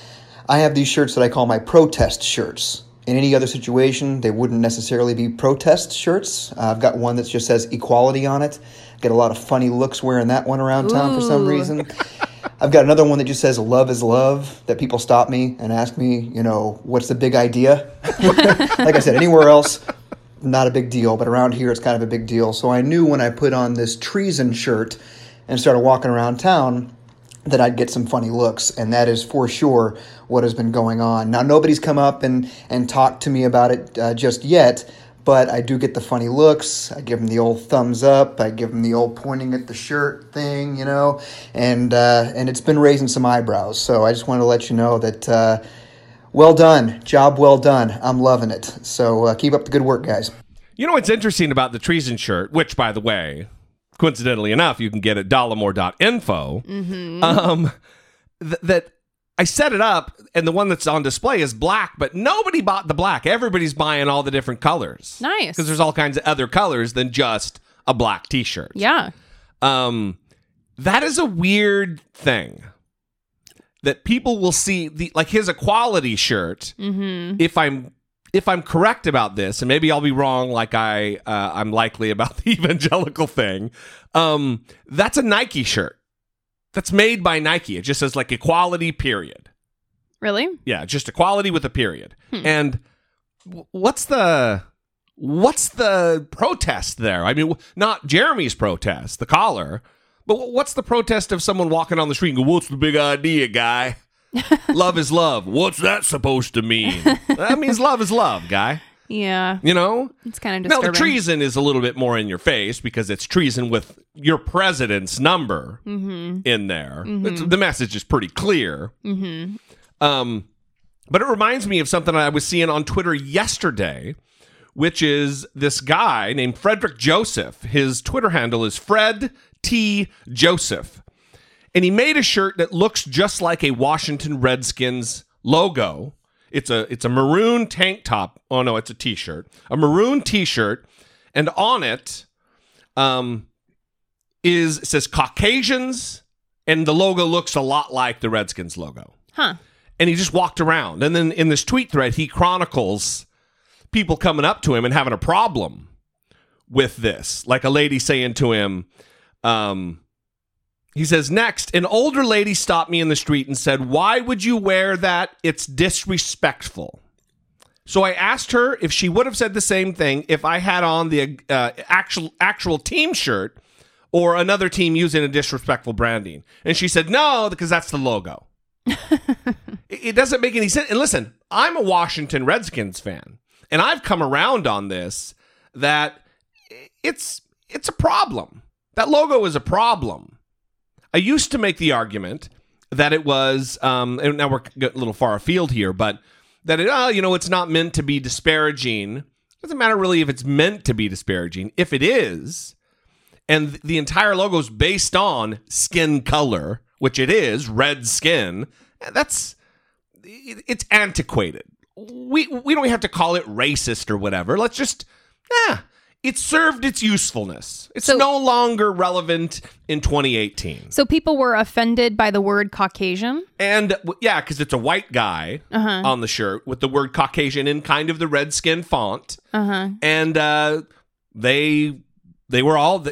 Speaker 8: I have these shirts that I call my protest shirts. In any other situation, they wouldn't necessarily be protest shirts. Uh, I've got one that just says equality on it. Get a lot of funny looks wearing that one around town for some reason. I've got another one that just says love is love that people stop me and ask me, you know, what's the big idea? like I said, anywhere else, not a big deal, but around here it's kind of a big deal. So I knew when I put on this treason shirt and started walking around town that I'd get some funny looks, and that is for sure what has been going on. Now, nobody's come up and, and talked to me about it uh, just yet, but I do get the funny looks. I give them the old thumbs up. I give them the old pointing at the shirt thing, you know, and uh, and it's been raising some eyebrows. So I just wanted to let you know that. Uh, well done, job well done. I'm loving it. So uh, keep up the good work, guys.
Speaker 3: You know what's interesting about the treason shirt, which, by the way, coincidentally enough, you can get at dollemore.info, um, th- that I set it up, and the one that's on display is black, but nobody bought the black. Everybody's buying all the different colors.
Speaker 4: Nice.
Speaker 3: Because there's all kinds of other colors than just a black t shirt.
Speaker 4: Yeah.
Speaker 3: Um, that is a weird thing. That people will see the like his equality shirt.
Speaker 4: Mm-hmm.
Speaker 3: If I'm if I'm correct about this, and maybe I'll be wrong, like I uh, I'm likely about the evangelical thing. Um, that's a Nike shirt. That's made by Nike. It just says like equality period.
Speaker 4: Really?
Speaker 3: Yeah, just equality with a period. And what's the what's the protest there? I mean, not Jeremy's protest, the collar, but what's the protest of someone walking on the street and go, "What's the big idea, guy? love is love. What's that supposed to mean? that means love is love, guy.
Speaker 4: Yeah.
Speaker 3: You know."
Speaker 4: It's kind of
Speaker 3: Now
Speaker 4: disturbing.
Speaker 3: the treason is a little bit more in your face because it's treason with your president's number mm-hmm. in there. Mm-hmm. It's- the message is pretty clear. Mm-hmm. Um, but it reminds me of something I was seeing on Twitter yesterday, which is this guy named Frederick Joseph. His Twitter handle is Fred T Joseph, and he made a shirt that looks just like a Washington Redskins logo. It's a it's a maroon tank top. Oh no, it's a t-shirt. A maroon t-shirt, and on it, um, is it says Caucasians, and the logo looks a lot like the Redskins logo
Speaker 4: Huh.
Speaker 3: and he just walked around. And then in this tweet thread, he chronicles people coming up to him and having a problem with this. Like a lady saying to him, um, he says, Next, an older lady stopped me in the street and said, Why would you wear that? It's disrespectful. So I asked her if she would have said the same thing if I had on the uh, actual actual team shirt or another team using a disrespectful branding. And she said, No, because that's the logo. It it doesn't make any sense. And listen, I'm a Washington Redskins fan, and I've come around on this that it's it's a problem. That logo is a problem. I used to make the argument that it was, um, and now we're a little far afield here, but that it, oh, you know, it's not meant to be disparaging. It Doesn't matter really if it's meant to be disparaging. If it is, and the entire logo is based on skin color, which it is, red skin. That's it's antiquated. We we don't have to call it racist or whatever. Let's just ah, it served its usefulness. It's
Speaker 4: So-
Speaker 3: no longer relevant in 2018.
Speaker 4: So people were offended by the word Caucasian.
Speaker 3: And yeah, because it's a white guy
Speaker 4: Uh-huh.
Speaker 3: on the shirt with the word Caucasian in kind of the red skin font.
Speaker 4: Uh huh.
Speaker 3: and uh, they they were all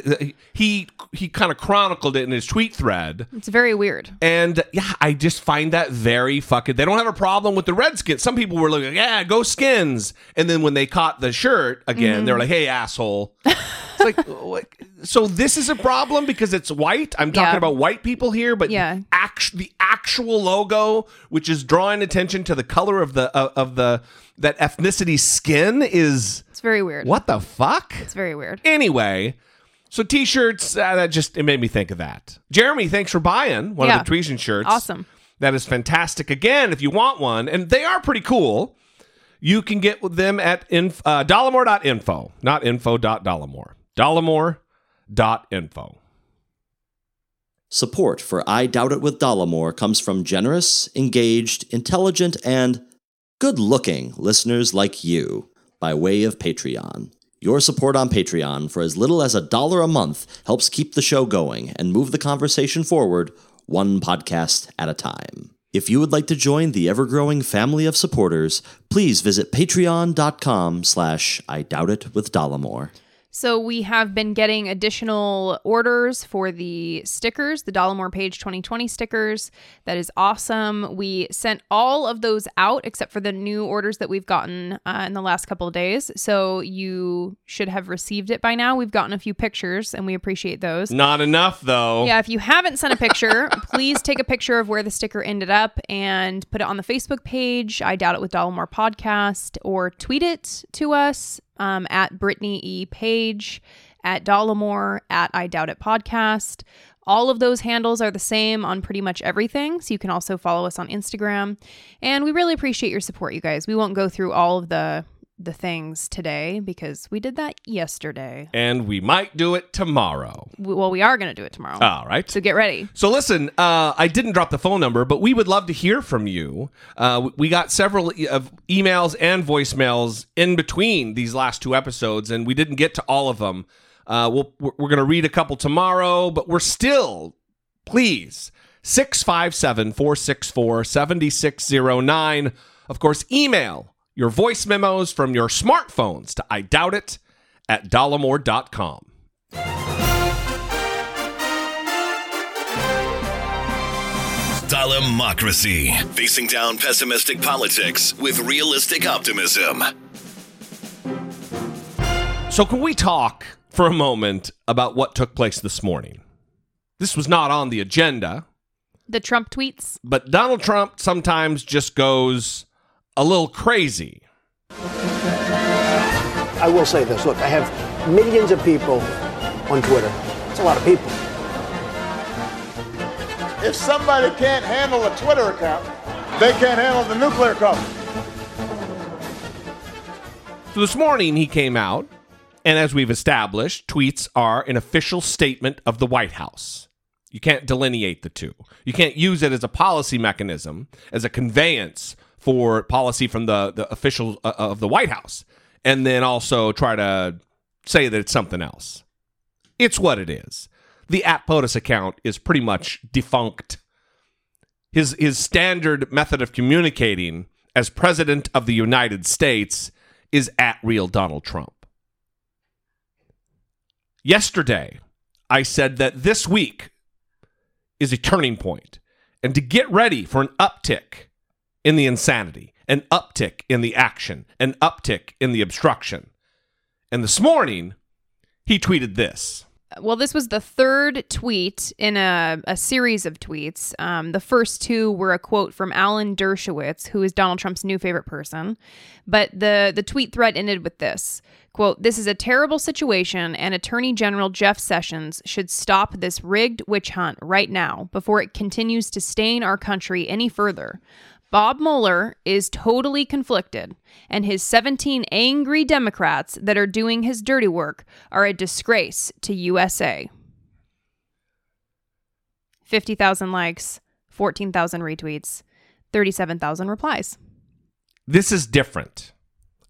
Speaker 3: he he kind of chronicled it in his tweet thread
Speaker 4: It's very weird.
Speaker 3: and yeah i just find that very fucking they don't have a problem with the redskins some people were like, yeah go skins and then when they caught the shirt again they were mm-hmm. like hey asshole it's like what? so this is a problem because it's white i'm talking
Speaker 4: Yeah.
Speaker 3: about white people here but
Speaker 4: Yeah.
Speaker 3: act- the actual logo which is drawing attention to the color of the of, of the that ethnicity skin is
Speaker 4: It's very weird.
Speaker 3: what the fuck?
Speaker 4: It's very weird.
Speaker 3: Anyway, so t-shirts uh, that just it made me think of that. Jeremy, thanks for buying one
Speaker 4: Yeah.
Speaker 3: of the Treason shirts.
Speaker 4: Awesome.
Speaker 3: That is fantastic. Again, if you want one, and they are pretty cool, you can get them at inf- uh, dollemore.info, not info.dollemore. Dollemore.info.
Speaker 9: Support for I Doubt It with Dollemore comes from generous, engaged, intelligent, and good looking listeners like you by way of Patreon. Your support on Patreon for as little as a dollar a month helps keep the show going and move the conversation forward one podcast at a time. If you would like to join the ever-growing family of supporters, please visit patreon.com slash I Doubt It with Dollemore.
Speaker 4: So we have been getting additional orders for the stickers, the Dollemore Page 2020 stickers. That is awesome. We sent all of those out except for the new orders that we've gotten uh, in the last couple of days. So you should have received it by now. We've gotten a few pictures and we appreciate those.
Speaker 3: Not enough though.
Speaker 4: Yeah, if you haven't sent a picture, please take a picture of where the sticker ended up and put it on the Facebook page. I doubt it with Dollemore Podcast, or tweet it to us um, at Brittany E Page, at Dollemore, at I Doubt It Podcast. All of those handles are the same on pretty much everything. So you can also follow us on Instagram. And we really appreciate your support, you guys. We won't go through all of the the things today because we did that yesterday.
Speaker 3: And we might do it tomorrow.
Speaker 4: W- Well, we are going to do it tomorrow.
Speaker 3: All right.
Speaker 4: So get ready.
Speaker 3: So listen, uh, I didn't drop the phone number, but we would love to hear from you. Uh, we got several e- of emails and voicemails in between these last two episodes, and we didn't get to all of them. Uh, we'll, we're we're going to read a couple tomorrow, but we're still, please, 657 464 7609. Of course, email your voice memos from your smartphones to I doubt it at dollemore.com.
Speaker 2: Dollemocracy. Facing down pessimistic politics with realistic optimism.
Speaker 3: So, can we talk for a moment about what took place this morning? This was not on the agenda,
Speaker 4: The Trump tweets.
Speaker 3: but Donald Trump sometimes just goes a little crazy.
Speaker 10: I will say this look, I have millions of people on Twitter. It's a lot of people.
Speaker 11: If somebody can't handle a Twitter account, they can't handle the nuclear cover.
Speaker 3: So this morning he came out, and as we've established, tweets are an official statement of the White House. You can't delineate the two. You can't use it as a policy mechanism, as a conveyance for policy from the, the official uh, of the White House, and then also try to say that it's something else. It's what it is. The at POTUS account is pretty much defunct. His his standard method of communicating as president of the United States is at real Donald Trump. Yesterday, I said that this week is a turning point, and to get ready for an uptick in the insanity, an uptick in the action, an uptick in the obstruction. And this morning, he tweeted this.
Speaker 4: Well, this was the third tweet in a, a series of tweets. Um, the first two were a quote from Alan Dershowitz, who is Donald Trump's new favorite person. But the, the tweet thread ended with this quote, This is a terrible situation, and Attorney General Jeff Sessions should stop this rigged witch hunt right now before it continues to stain our country any further. Bob Mueller is totally conflicted, and his 17 angry Democrats that are doing his dirty work are a disgrace to USA. 50,000 likes, 14,000 retweets, 37,000 replies.
Speaker 3: This is different.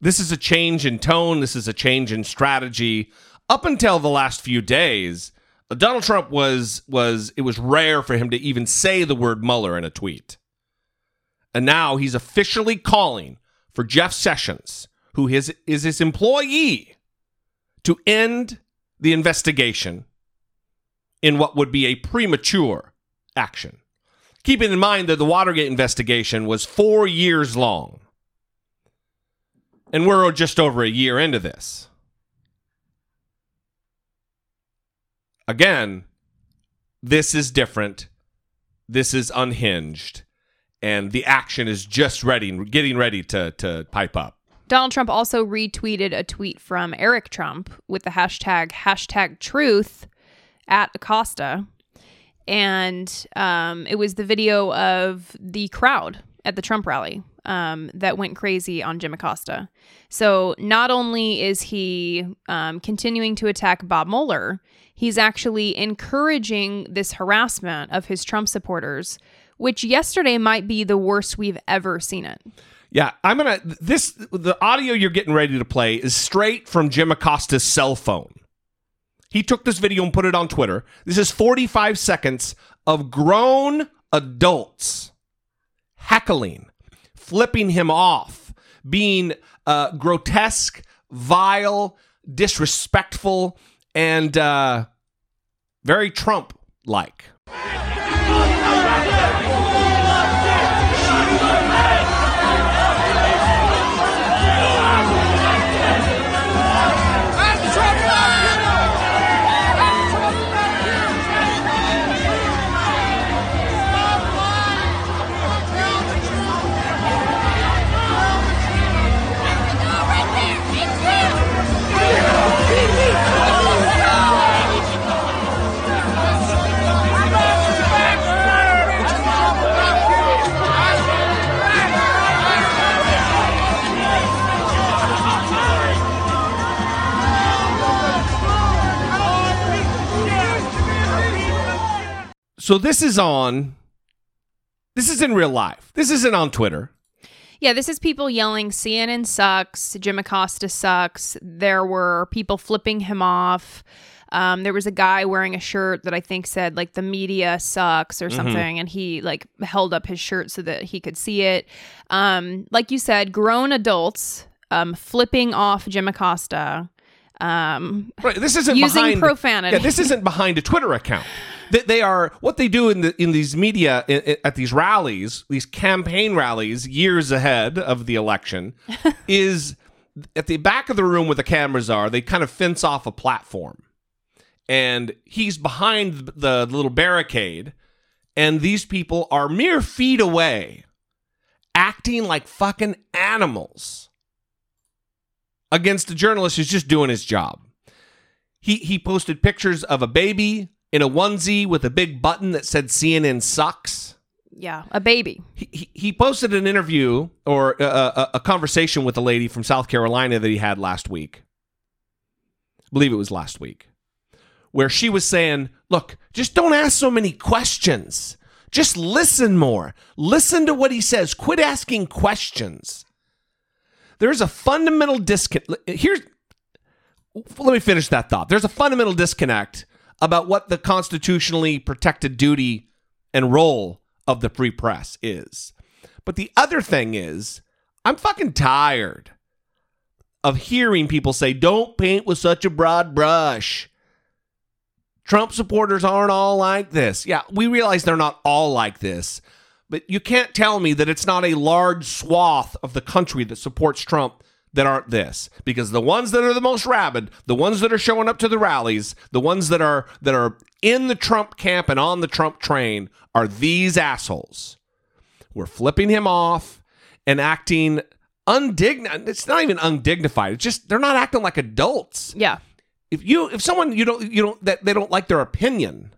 Speaker 3: This is a change in tone. This is a change in strategy. Up until the last few days, Donald Trump was was it was rare for him to even say the word Mueller in a tweet. And now he's officially calling for Jeff Sessions, who is, is his employee, to end the investigation in what would be a premature action. Keeping in mind that the Watergate investigation was four years long. And we're just over a year into this. Again, this is different. This is unhinged and the action is just ready, getting ready to to pipe up.
Speaker 4: Donald Trump also retweeted a tweet from Eric Trump with the hashtag hashtag truth at Acosta. And um, it was the video of the crowd at the Trump rally um, that went crazy on Jim Acosta. So not only is he um, continuing to attack Bob Mueller, he's actually encouraging this harassment of his Trump supporters which yesterday might be the worst we've ever seen it.
Speaker 3: Yeah, I'm gonna this the audio you're getting ready to play is straight from Jim Acosta's cell phone. He took this video and put it on Twitter. This is 45 seconds of grown adults heckling, flipping him off, being uh, grotesque, vile, disrespectful, and uh, very Trump like. So this is on. This is in real life. This isn't on Twitter.
Speaker 4: Yeah, this is people yelling, CNN sucks, Jim Acosta sucks. There were people flipping him off. Um, there was a guy wearing a shirt that I think said like the media sucks or
Speaker 3: Mm-hmm.
Speaker 4: something, and he like held up his shirt so that he could see it. Um, like you said, grown adults um, flipping off Jim Acosta. Um,
Speaker 3: Right. This isn't
Speaker 4: Using
Speaker 3: behind
Speaker 4: profanity.
Speaker 3: Yeah, this isn't behind a Twitter account. They, they are what they do in the in these media i- i- at these rallies, these campaign rallies, years ahead of the election, is at the back of the room where the cameras are. They kind of fence off a platform, and he's behind the little barricade, and these people are mere feet away, acting like fucking animals against a journalist who's just doing his job. He he posted pictures of a baby in a onesie with a big button that said CNN sucks.
Speaker 4: Yeah, a baby.
Speaker 3: He, he, posted an interview or a, a, a conversation with a lady from South Carolina that he had last week. I believe it was last week. Where she was saying, "Look, just don't ask so many questions. Just listen more. Listen to what he says. Quit asking questions." There's a fundamental disconnect. Here's let me finish that thought. There's a fundamental disconnect about what the constitutionally protected duty and role of the free press is. But the other thing is, I'm fucking tired of hearing people say, don't paint with such a broad brush. Trump supporters aren't all like this. Yeah, we realize they're not all like this, but you can't tell me that it's not a large swath of the country that supports Trump that aren't this. Because the ones that are the most rabid the ones that are showing up to the rallies the ones that are that are in the trump camp and on the trump train are these assholes. We're flipping him off and acting undignified it's not even undignified. It's just they're not acting like adults.
Speaker 4: Yeah.
Speaker 3: if you if someone you don't you don't that they don't like their opinion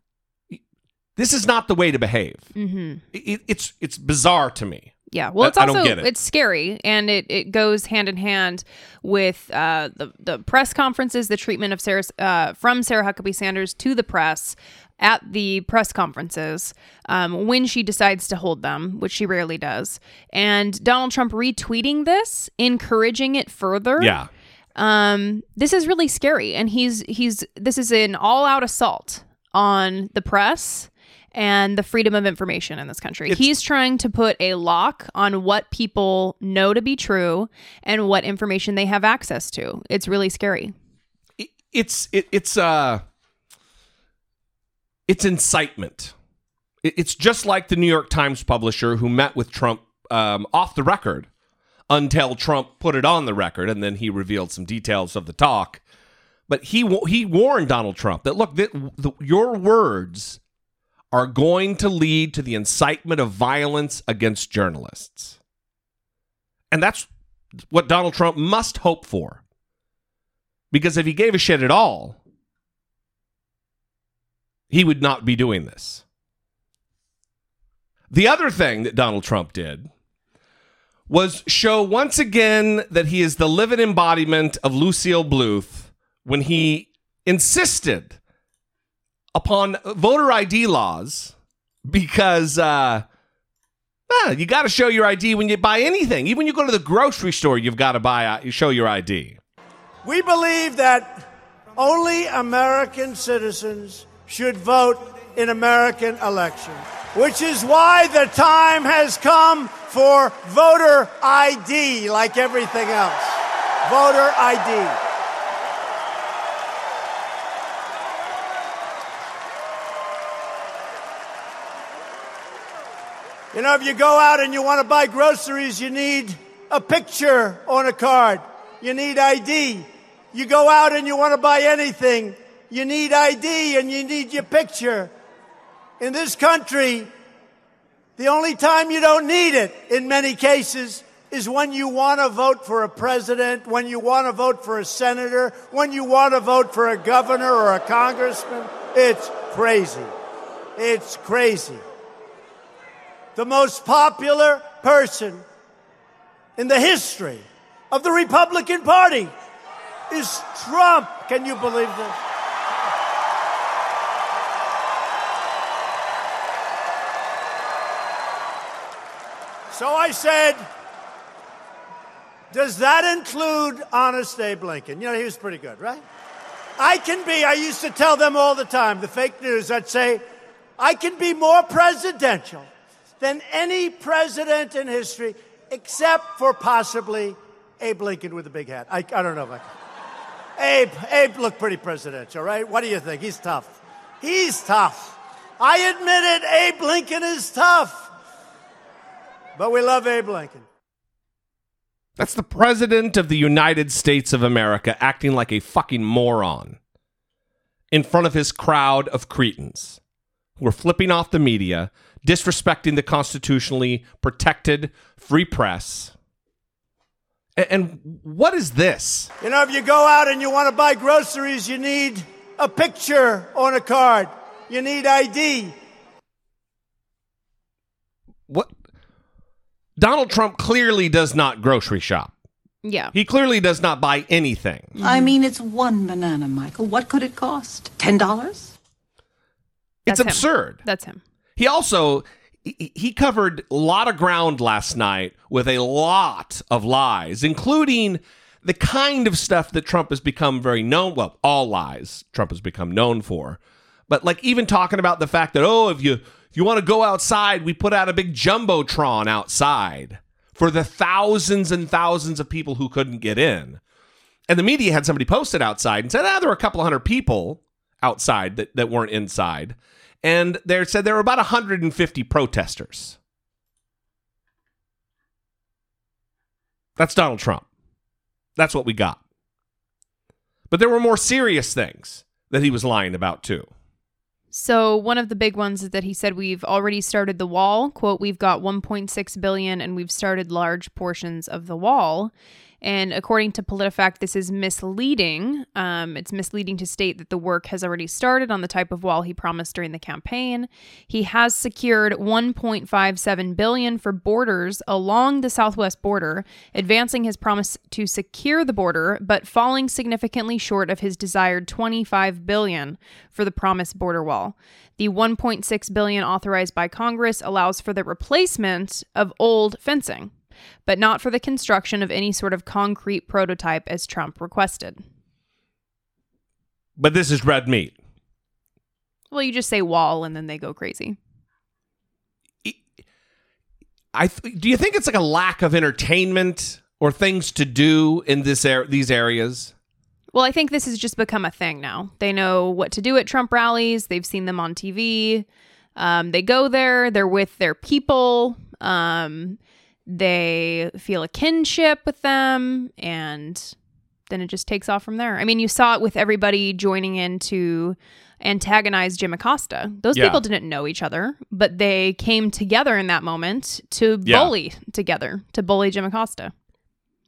Speaker 3: this is not the way to behave.
Speaker 4: Mm-hmm.
Speaker 3: it, it's it's bizarre to me
Speaker 4: Yeah, well, it's
Speaker 3: I
Speaker 4: also
Speaker 3: get it.
Speaker 4: it's scary, and it, it goes hand in hand with uh, the the press conferences, the treatment of Sarah uh, from Sarah Huckabee Sanders to the press at the press conferences um, when she decides to hold them, which she rarely does, and Donald Trump retweeting this, encouraging it further.
Speaker 3: yeah
Speaker 4: um this is really scary and he's he's this is an all-out assault on the press and the freedom of information in this country.
Speaker 3: It's-
Speaker 4: he's trying to put a lock on what people know to be true and what information they have access to. It's really scary.
Speaker 3: it's it, it's uh it's incitement. It- It's just like the New York Times publisher who met with Trump um, off the record until Trump put it on the record, and then he revealed some details of the talk. But he he warned Donald Trump that look, that the, your words are going to lead to the incitement of violence against journalists, and that's what Donald Trump must hope for. Because if he gave a shit at all, he would not be doing this. The other thing that Donald Trump did was show once again that he is the living embodiment of Lucille Bluth when he insisted upon voter ID laws because uh, ah, you got to show your ID when you buy anything. Even when you go to the grocery store, you've got to buy uh, show your ID.
Speaker 12: We believe that only American citizens should vote in American elections, which is why the time has come for voter ID like everything else. Voter ID. You know, if you go out and you want to buy groceries, you need a picture on a card. You need ID. You go out and you want to buy anything, you need ID and you need your picture. In this country, the only time you don't need it, in many cases, is when you want to vote for a president, when you want to vote for a senator, when you want to vote for a governor or a congressman. It's crazy. It's crazy. The most popular person in the history of the Republican Party is Trump. Can you believe this? So I said, does that include Honest Abe Lincoln? You know, he was pretty good, right? I can be, I used to tell them all the time, the fake news, I'd say, I can be more presidential than any president in history, except for possibly Abe Lincoln with a big hat. I, I don't know if I. Abe, Abe looked pretty presidential, right? What do you think? He's tough. He's tough. I admit it, Abe Lincoln is tough. But we love Abe Lincoln.
Speaker 3: That's the president of the United States of America acting like a fucking moron in front of his crowd of cretins who are flipping off the media, disrespecting the constitutionally protected free press. A- And what is this?
Speaker 12: You know, if you go out and you want to buy groceries, you need a picture on a card. You need ID.
Speaker 3: What? Donald Trump clearly does not grocery shop.
Speaker 4: Yeah.
Speaker 3: He clearly does not buy anything.
Speaker 13: I mm-hmm. mean, it's one banana, Michael. What could it cost? Ten dollars?
Speaker 3: It's
Speaker 4: That's him.
Speaker 3: absurd.
Speaker 4: That's him.
Speaker 3: He also he covered a lot of ground last night with a lot of lies, including the kind of stuff that Trump has become very known. Well, all lies Trump has become known for, but like even talking about the fact that oh, if you if you want to go outside, we put out a big jumbotron outside for the thousands and thousands of people who couldn't get in. And the media had somebody posted outside and said, ah, there were a couple hundred people outside that, that weren't inside. And they said there were about 150 protesters. That's Donald Trump. That's what we got. But there were more serious things that he was lying about, too.
Speaker 4: So one of the big ones is that he said we've already started the wall. Quote, we've got 1.6 billion and we've started large portions of the wall. And according to PolitiFact, this is misleading. Um, it's misleading to state that the work has already started on the type of wall he promised during the campaign. He has secured 1.57 billion for borders along the southwest border, advancing his promise to secure the border, but falling significantly short of his desired 25 billion for the promised border wall. The 1.6 billion authorized by Congress allows for the replacement of old fencing but not for the construction of any sort of concrete prototype as Trump requested.
Speaker 3: But this is red meat.
Speaker 4: Well, you just say wall and then they go crazy.
Speaker 3: I th- do you think it's like a lack of entertainment or things to do in this ar- these areas?
Speaker 4: Well, I think this has just become a thing now. They know what to do at Trump rallies. They've seen them on TV. Um, they go there. They're with their people. Um, they feel a kinship with them, and then it just takes off from there. I mean, you saw it with everybody joining in to antagonize Jim Acosta. Those
Speaker 3: Yeah.
Speaker 4: people didn't know each other, but they came together in that moment to
Speaker 3: Yeah.
Speaker 4: bully together, to bully Jim Acosta.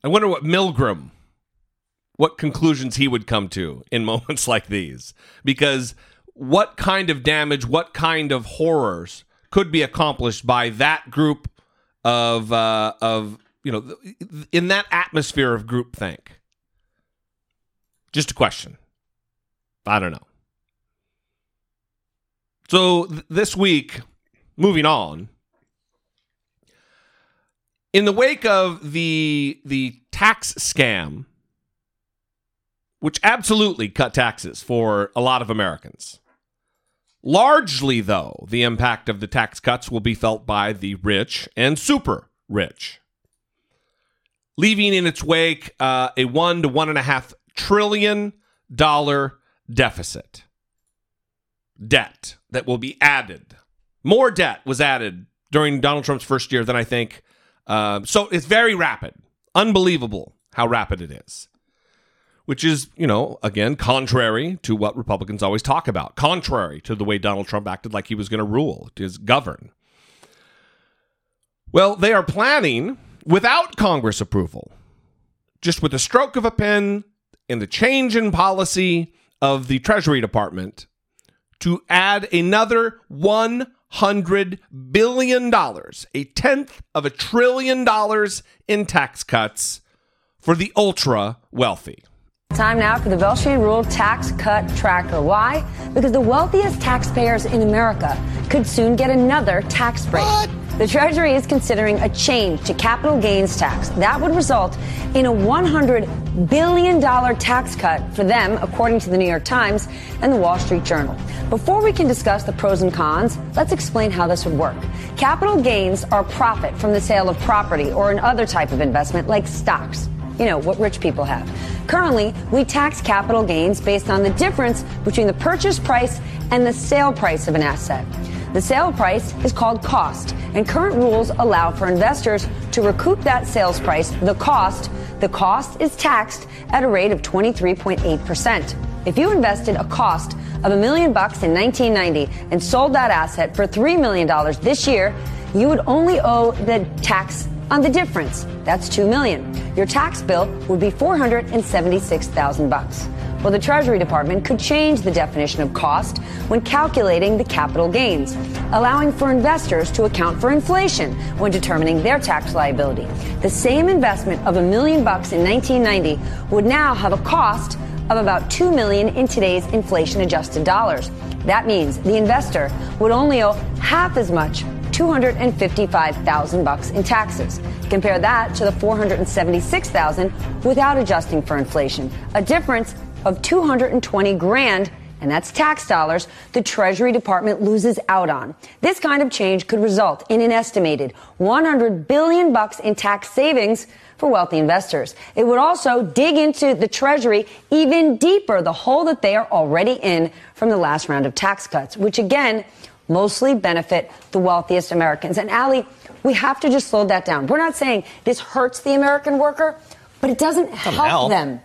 Speaker 3: I wonder what Milgram, what conclusions he would come to in moments like these. Because what kind of damage, what kind of horrors could be accomplished by that group of, uh, of you know, in that atmosphere of groupthink? Just a question. I don't know. So th- this week, moving on, in the wake of the the tax scam, which absolutely cut taxes for a lot of Americans. Largely, though, the impact of the tax cuts will be felt by the rich and super rich, leaving in its wake uh, a one to one and a half trillion dollar deficit debt that will be added. More debt was added during Donald Trump's first year than I think. Um, so it's very rapid. Unbelievable how rapid it is. Which is, you know, again, contrary to what Republicans always talk about, contrary to the way Donald Trump acted like he was going to rule, to govern. Well, they are planning without Congress approval, just with the stroke of a pen and the change in policy of the Treasury Department, to add another $100 billion, a tenth of a trillion dollars in tax cuts for the ultra wealthy.
Speaker 14: Time now for the Velshi Ruhle Tax Cut Tracker. Why? Because the wealthiest taxpayers in America could soon get another tax break. The Treasury is considering a change to capital gains tax. That would result in a $100 billion tax cut for them, according to the New York Times and the Wall Street Journal. Before we can discuss the pros and cons, let's explain how this would work. Capital gains are profit from the sale of property or another type of investment like stocks. You know, what rich people have. Currently, we tax capital gains based on the difference between the purchase price and the sale price of an asset. The sale price is called cost, and current rules allow for investors to recoup that sales price, the cost. The cost is taxed at a rate of 23.8%. If you invested a cost of a million bucks in 1990 and sold that asset for $3 million this year, you would only owe the tax on the difference. That's 2 million. Your tax bill would be 476,000 bucks. Well, the Treasury Department could change the definition of cost when calculating the capital gains, allowing for investors to account for inflation when determining their tax liability. The same investment of a million bucks in 1990 would now have a cost of about 2 million in today's inflation adjusted dollars. That means the investor would only owe half as much 255,000 bucks in taxes. Compare that to the 476,000 without adjusting for inflation, a difference of 220 grand and that's tax dollars the Treasury Department loses out on. This kind of change could result in an estimated 100 billion bucks in tax savings for wealthy investors. It would also dig into the Treasury even deeper, the hole that they are already in from the last round of tax cuts, which again mostly benefit the wealthiest Americans. And Ali, we have to just slow that down. We're not saying this hurts the American worker, but it doesn't help,
Speaker 15: help.
Speaker 14: them.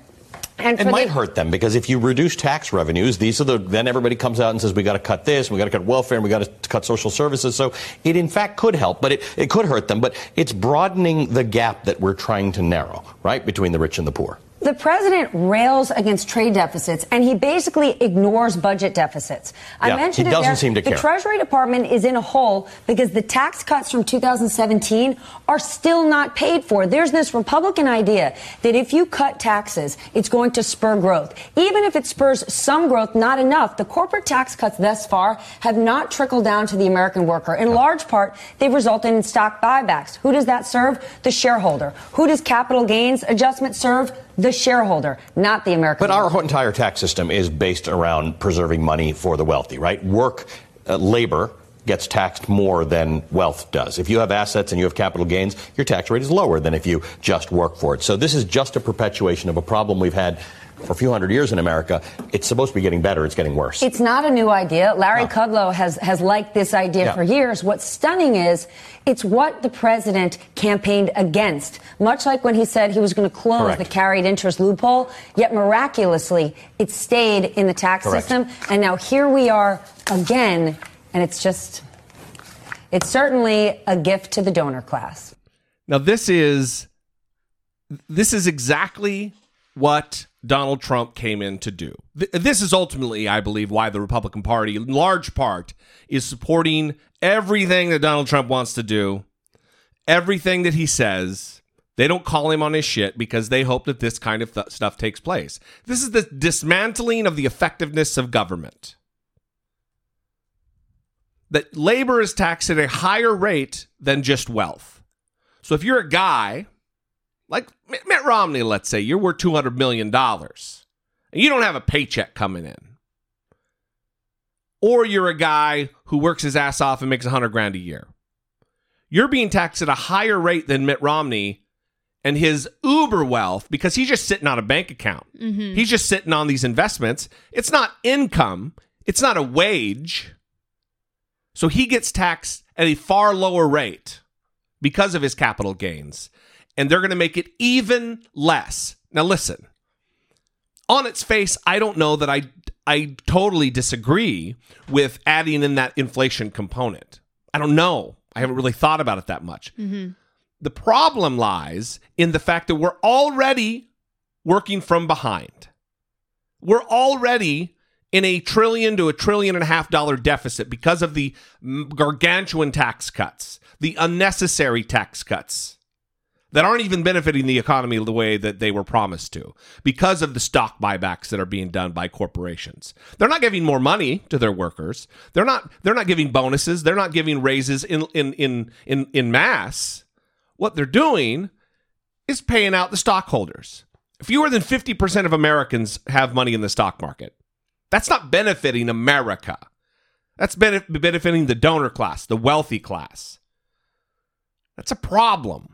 Speaker 14: And
Speaker 15: it might
Speaker 14: the-
Speaker 15: hurt them because if you reduce tax revenues, these are the then everybody comes out and says we got to cut this, we got to cut welfare, and we got to cut social services. So it in fact could help, but it, it could hurt them. But it's broadening the gap that we're trying to narrow, right, between the rich and the poor.
Speaker 14: The president rails against trade deficits and he basically ignores budget deficits. I
Speaker 15: Yeah,
Speaker 14: mentioned
Speaker 15: he doesn't
Speaker 14: there.
Speaker 15: seem to
Speaker 14: the
Speaker 15: care.
Speaker 14: Treasury Department is in a hole because the tax cuts from 2017 are still not paid for. There's this Republican idea that if you cut taxes, it's going to spur growth. Even if it spurs some growth, not enough. The corporate tax cuts thus far have not trickled down to the American worker. In large part, they've resulted in stock buybacks. Who does that serve? The shareholder. Who does capital gains adjustment serve? The shareholder, not the American
Speaker 15: But our entire tax system is based around preserving money for the wealthy, right? Work, uh, labor gets taxed more than wealth does. If you have assets and you have capital gains, your tax rate is lower than if you just work for it. So this is just a perpetuation of a problem we've had for a few hundred years in America. It's supposed to be getting better. It's getting worse.
Speaker 14: It's not a new idea. Larry Kudlow has, has liked this idea
Speaker 15: Yeah.
Speaker 14: for years. What's stunning is it's what the president campaigned against, much like when he said he was going to close
Speaker 15: Correct.
Speaker 14: the carried interest loophole, yet miraculously it stayed in the tax
Speaker 15: Correct.
Speaker 14: system. And now here we are again, and it's just, it's certainly a gift to the donor class.
Speaker 3: Now this is this is exactly what Donald Trump came in to do. Th- This is ultimately, I believe, why the Republican Party, in large part, is supporting everything that Donald Trump wants to do, everything that he says. They don't call him on his shit because they hope that this kind of th- stuff takes place. This is the dismantling of the effectiveness of government. That labor is taxed at a higher rate than just wealth. So if you're a guy like Mitt Romney, let's say you're worth two hundred million dollars, and you don't have a paycheck coming in, or you're a guy who works his ass off and makes a hundred grand a year, you're being taxed at a higher rate than Mitt Romney and his uber wealth because he's just sitting on a bank account.
Speaker 4: Mhm.
Speaker 3: He's just sitting on these investments. It's not income. It's not a wage. So he gets taxed at a far lower rate because of his capital gains. And they're going to make it even less. Now, listen, on its face, I don't know that I, I totally disagree with adding in that inflation component. I don't know. I haven't really thought about it that much.
Speaker 4: Mm-hmm.
Speaker 3: The problem lies in the fact that we're already working from behind. We're already in a trillion to a trillion and a half dollar deficit because of the gargantuan tax cuts, the unnecessary tax cuts that aren't even benefiting the economy the way that they were promised to because of the stock buybacks that are being done by corporations. They're not giving more money to their workers. They're not they're not giving bonuses, they're not giving raises in in in in, in mass. What they're doing is paying out the stockholders. Fewer than 50% of Americans have money in the stock market. That's not benefiting America. That's benefiting the donor class, the wealthy class. That's a problem.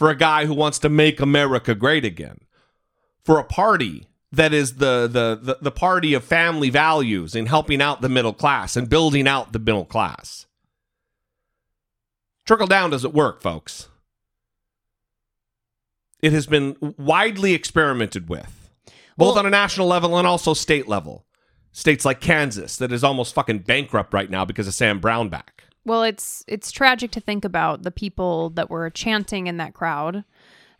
Speaker 3: For a guy who wants to make America great again, for a party that is the the the, the party of family values and helping out the middle class and building out the middle class. Trickle down doesn't work, folks. It has been widely experimented with, both on a national level and also state level. States like Kansas, that is almost fucking bankrupt right now because of Sam Brownback.
Speaker 4: Well, it's it's tragic to think about the people that were chanting in that crowd.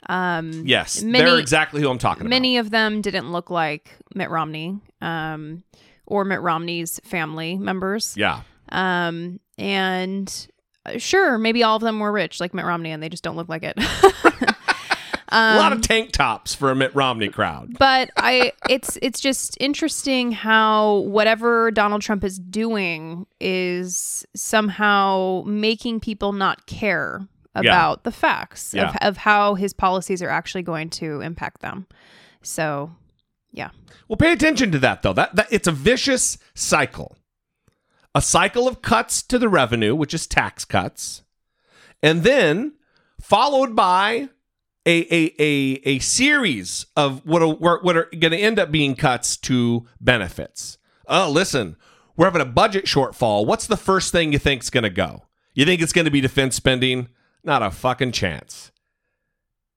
Speaker 4: Um,
Speaker 3: Yes,
Speaker 4: many-
Speaker 3: they're exactly who I'm talking about.
Speaker 4: Many of them didn't look like Mitt Romney um, or Mitt Romney's family members.
Speaker 3: Yeah.
Speaker 4: Um, and uh, sure, maybe all of them were rich like Mitt Romney and they just don't look like it.
Speaker 3: a lot
Speaker 4: Um,
Speaker 3: of tank tops for a Mitt Romney crowd.
Speaker 4: but I it's it's just interesting how whatever Donald Trump is doing is somehow making people not care
Speaker 3: Yeah.
Speaker 4: about the facts
Speaker 3: Yeah.
Speaker 4: of, of how his policies are actually going to impact them. So, yeah.
Speaker 3: Well, pay attention to that though. That, that it's a vicious cycle. A cycle of cuts to the revenue, which is tax cuts, and then followed by a a a, a series of what are, what are going to end up being cuts to benefits. Oh, listen, we're having a budget shortfall. What's the first thing you think's going to go? You think it's going to be defense spending? Not a fucking chance.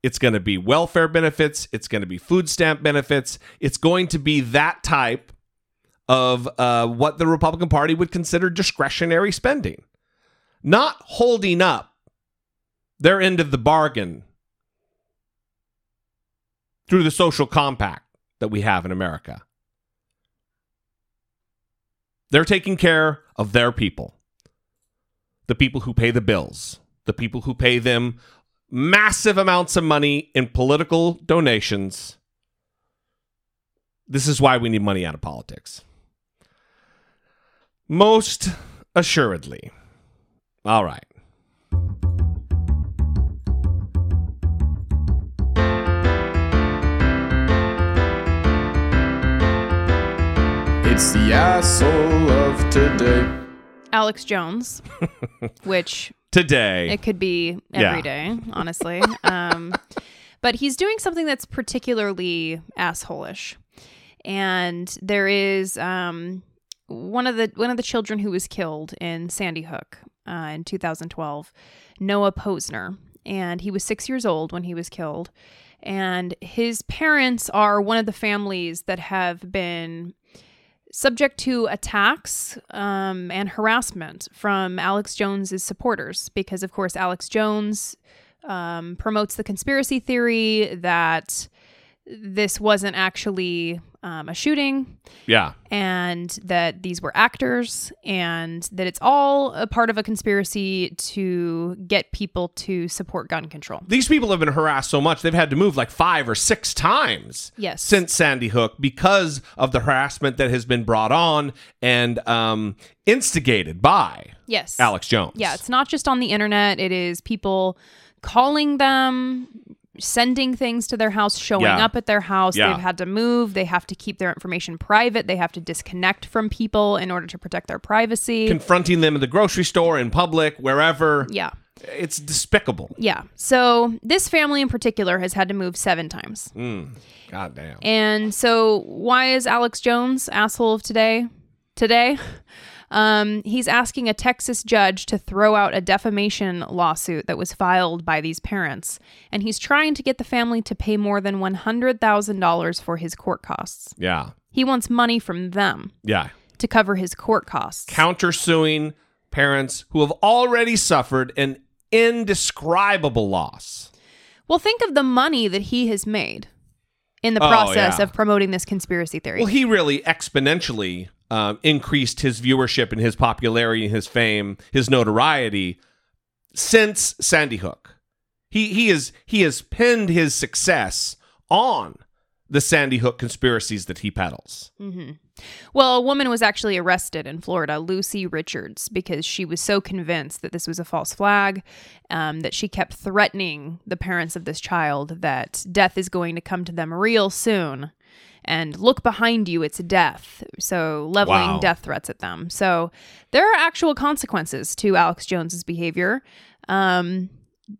Speaker 3: It's going to be welfare benefits. It's going to be food stamp benefits. It's going to be that type of uh, what the Republican Party would consider discretionary spending, not holding up their end of the bargain through the social compact that we have in America. They're taking care of their people, the people who pay the bills, the people who pay them massive amounts of money in political donations. This is why we need money out of politics. Most assuredly. All right.
Speaker 16: It's the asshole of today.
Speaker 4: Alex Jones, which
Speaker 3: Today.
Speaker 4: it could be every day, honestly. um, but he's doing something that's particularly assholish. And there is um, one of the one of the children who was killed in Sandy Hook uh, in 2012, Noah Pozner, and he was six years old when he was killed. And his parents are one of the families that have been subject to attacks um, and harassment from Alex Jones's supporters because, of course, Alex Jones um, promotes the conspiracy theory that this wasn't actually um, a shooting
Speaker 3: Yeah.
Speaker 4: and that these were actors and that it's all a part of a conspiracy to get people to support gun control.
Speaker 3: These people have been harassed so much they've had to move like five or six times
Speaker 4: Yes.
Speaker 3: since Sandy Hook because of the harassment that has been brought on and um, instigated by
Speaker 4: Yes.
Speaker 3: Alex Jones.
Speaker 4: Yeah, it's not just on the internet. It is people calling them, sending things to their house, showing
Speaker 3: Yeah.
Speaker 4: up at their house.
Speaker 3: Yeah.
Speaker 4: They've had to move. They have to keep their information private. They have to disconnect from people in order to protect their privacy.
Speaker 3: confronting them in the grocery store, in public, wherever.
Speaker 4: yeah.
Speaker 3: It's despicable.
Speaker 4: Yeah. So this family in particular has had to move seven times.
Speaker 3: Mm. God damn.
Speaker 4: And so, why is Alex Jones asshole of today? Today, um, he's asking a Texas judge to throw out a defamation lawsuit that was filed by these parents, and he's trying to get the family to pay more than one hundred thousand dollars for his court costs.
Speaker 3: Yeah.
Speaker 4: He wants money from them
Speaker 3: Yeah.
Speaker 4: to cover his court costs.
Speaker 3: Countersuing parents who have already suffered an indescribable loss.
Speaker 4: Well, think of the money that he has made in the
Speaker 3: Oh,
Speaker 4: process
Speaker 3: yeah.
Speaker 4: of promoting this conspiracy theory.
Speaker 3: Well, he really exponentially um, increased his viewership and his popularity, and his fame, his notoriety since Sandy Hook. He he is he has pinned his success on the Sandy Hook conspiracies that he peddles.
Speaker 4: Mm-hmm. Well, a woman was actually arrested in Florida, Lucy Richards, because she was so convinced that this was a false flag, um, that she kept threatening the parents of this child that death is going to come to them real soon. And look behind you, it's death. So, leveling
Speaker 17: Wow.
Speaker 4: death threats at them. So, there are actual consequences to Alex Jones's behavior. Um,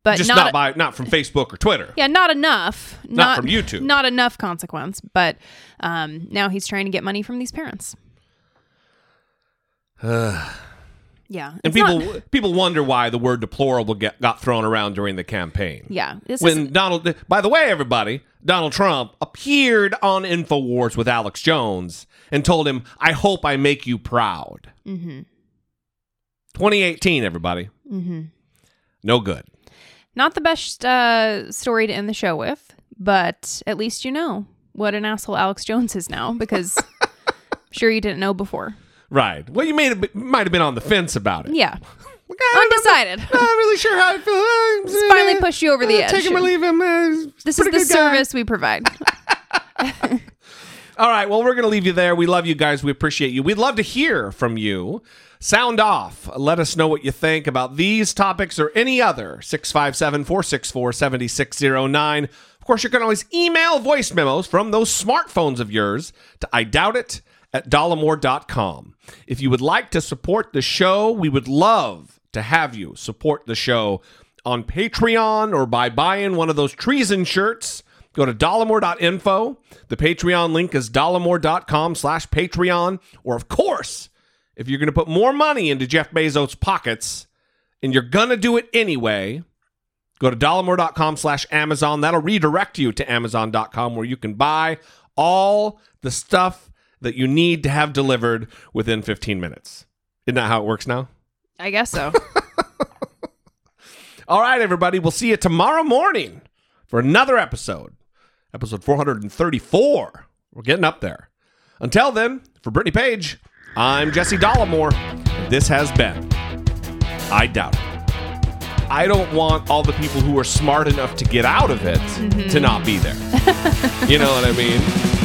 Speaker 4: but
Speaker 3: just
Speaker 4: not,
Speaker 3: not, by not from Facebook or Twitter.
Speaker 4: yeah, not enough.
Speaker 3: Not from YouTube.
Speaker 4: Not enough consequence. But um, now he's trying to get money from these parents. Yeah,
Speaker 3: and people
Speaker 4: not-
Speaker 3: people wonder why the word deplorable get, got thrown around during the campaign.
Speaker 4: yeah,
Speaker 3: when
Speaker 4: is
Speaker 3: Donald, by the way, everybody, Donald Trump appeared on Infowars with Alex Jones and told him, "I hope I make you proud."
Speaker 4: hmm
Speaker 3: 2018, everybody,
Speaker 4: hmm
Speaker 3: no good.
Speaker 4: not the best uh, story to end the show with, but at least you know what an asshole Alex Jones is now because I'm sure you didn't know before.
Speaker 3: Right. Well, you may have, might have been on the fence about it.
Speaker 4: Yeah. Undecided.
Speaker 3: Not really sure how I feel.
Speaker 4: Let's finally push you over the edge.
Speaker 3: Take him or leave him. Uh,
Speaker 4: This is the service we provide.
Speaker 3: All right. Well, we're going to leave you there. We love you guys. We appreciate you. We'd love to hear from you. Sound off. Let us know what you think about these topics or any other. 657 464 7609. Of course, you can always email voice memos from those smartphones of yours to I doubt it at dollemore.com. If you would like to support the show, we would love to have you support the show on Patreon or by buying one of those treason shirts. Go to dollemore.info. The Patreon link is dollemore.com slash Patreon. Or, of course, if you're going to put more money into Jeff Bezos' pockets and you're going to do it anyway, go to dollemore.com slash Amazon. That'll redirect you to amazon.com where you can buy all the stuff that you need to have delivered within 15 minutes. Isn't that how it works now?
Speaker 4: I guess so.
Speaker 3: All right, everybody. We'll see you tomorrow morning for another episode, episode 434. We're getting up there. Until then, for Brittany Page, I'm Jesse Dollemore, and this has been I Doubt It. I don't want all the people who are smart enough to get out of it mm-hmm. to not be there. you know what I mean?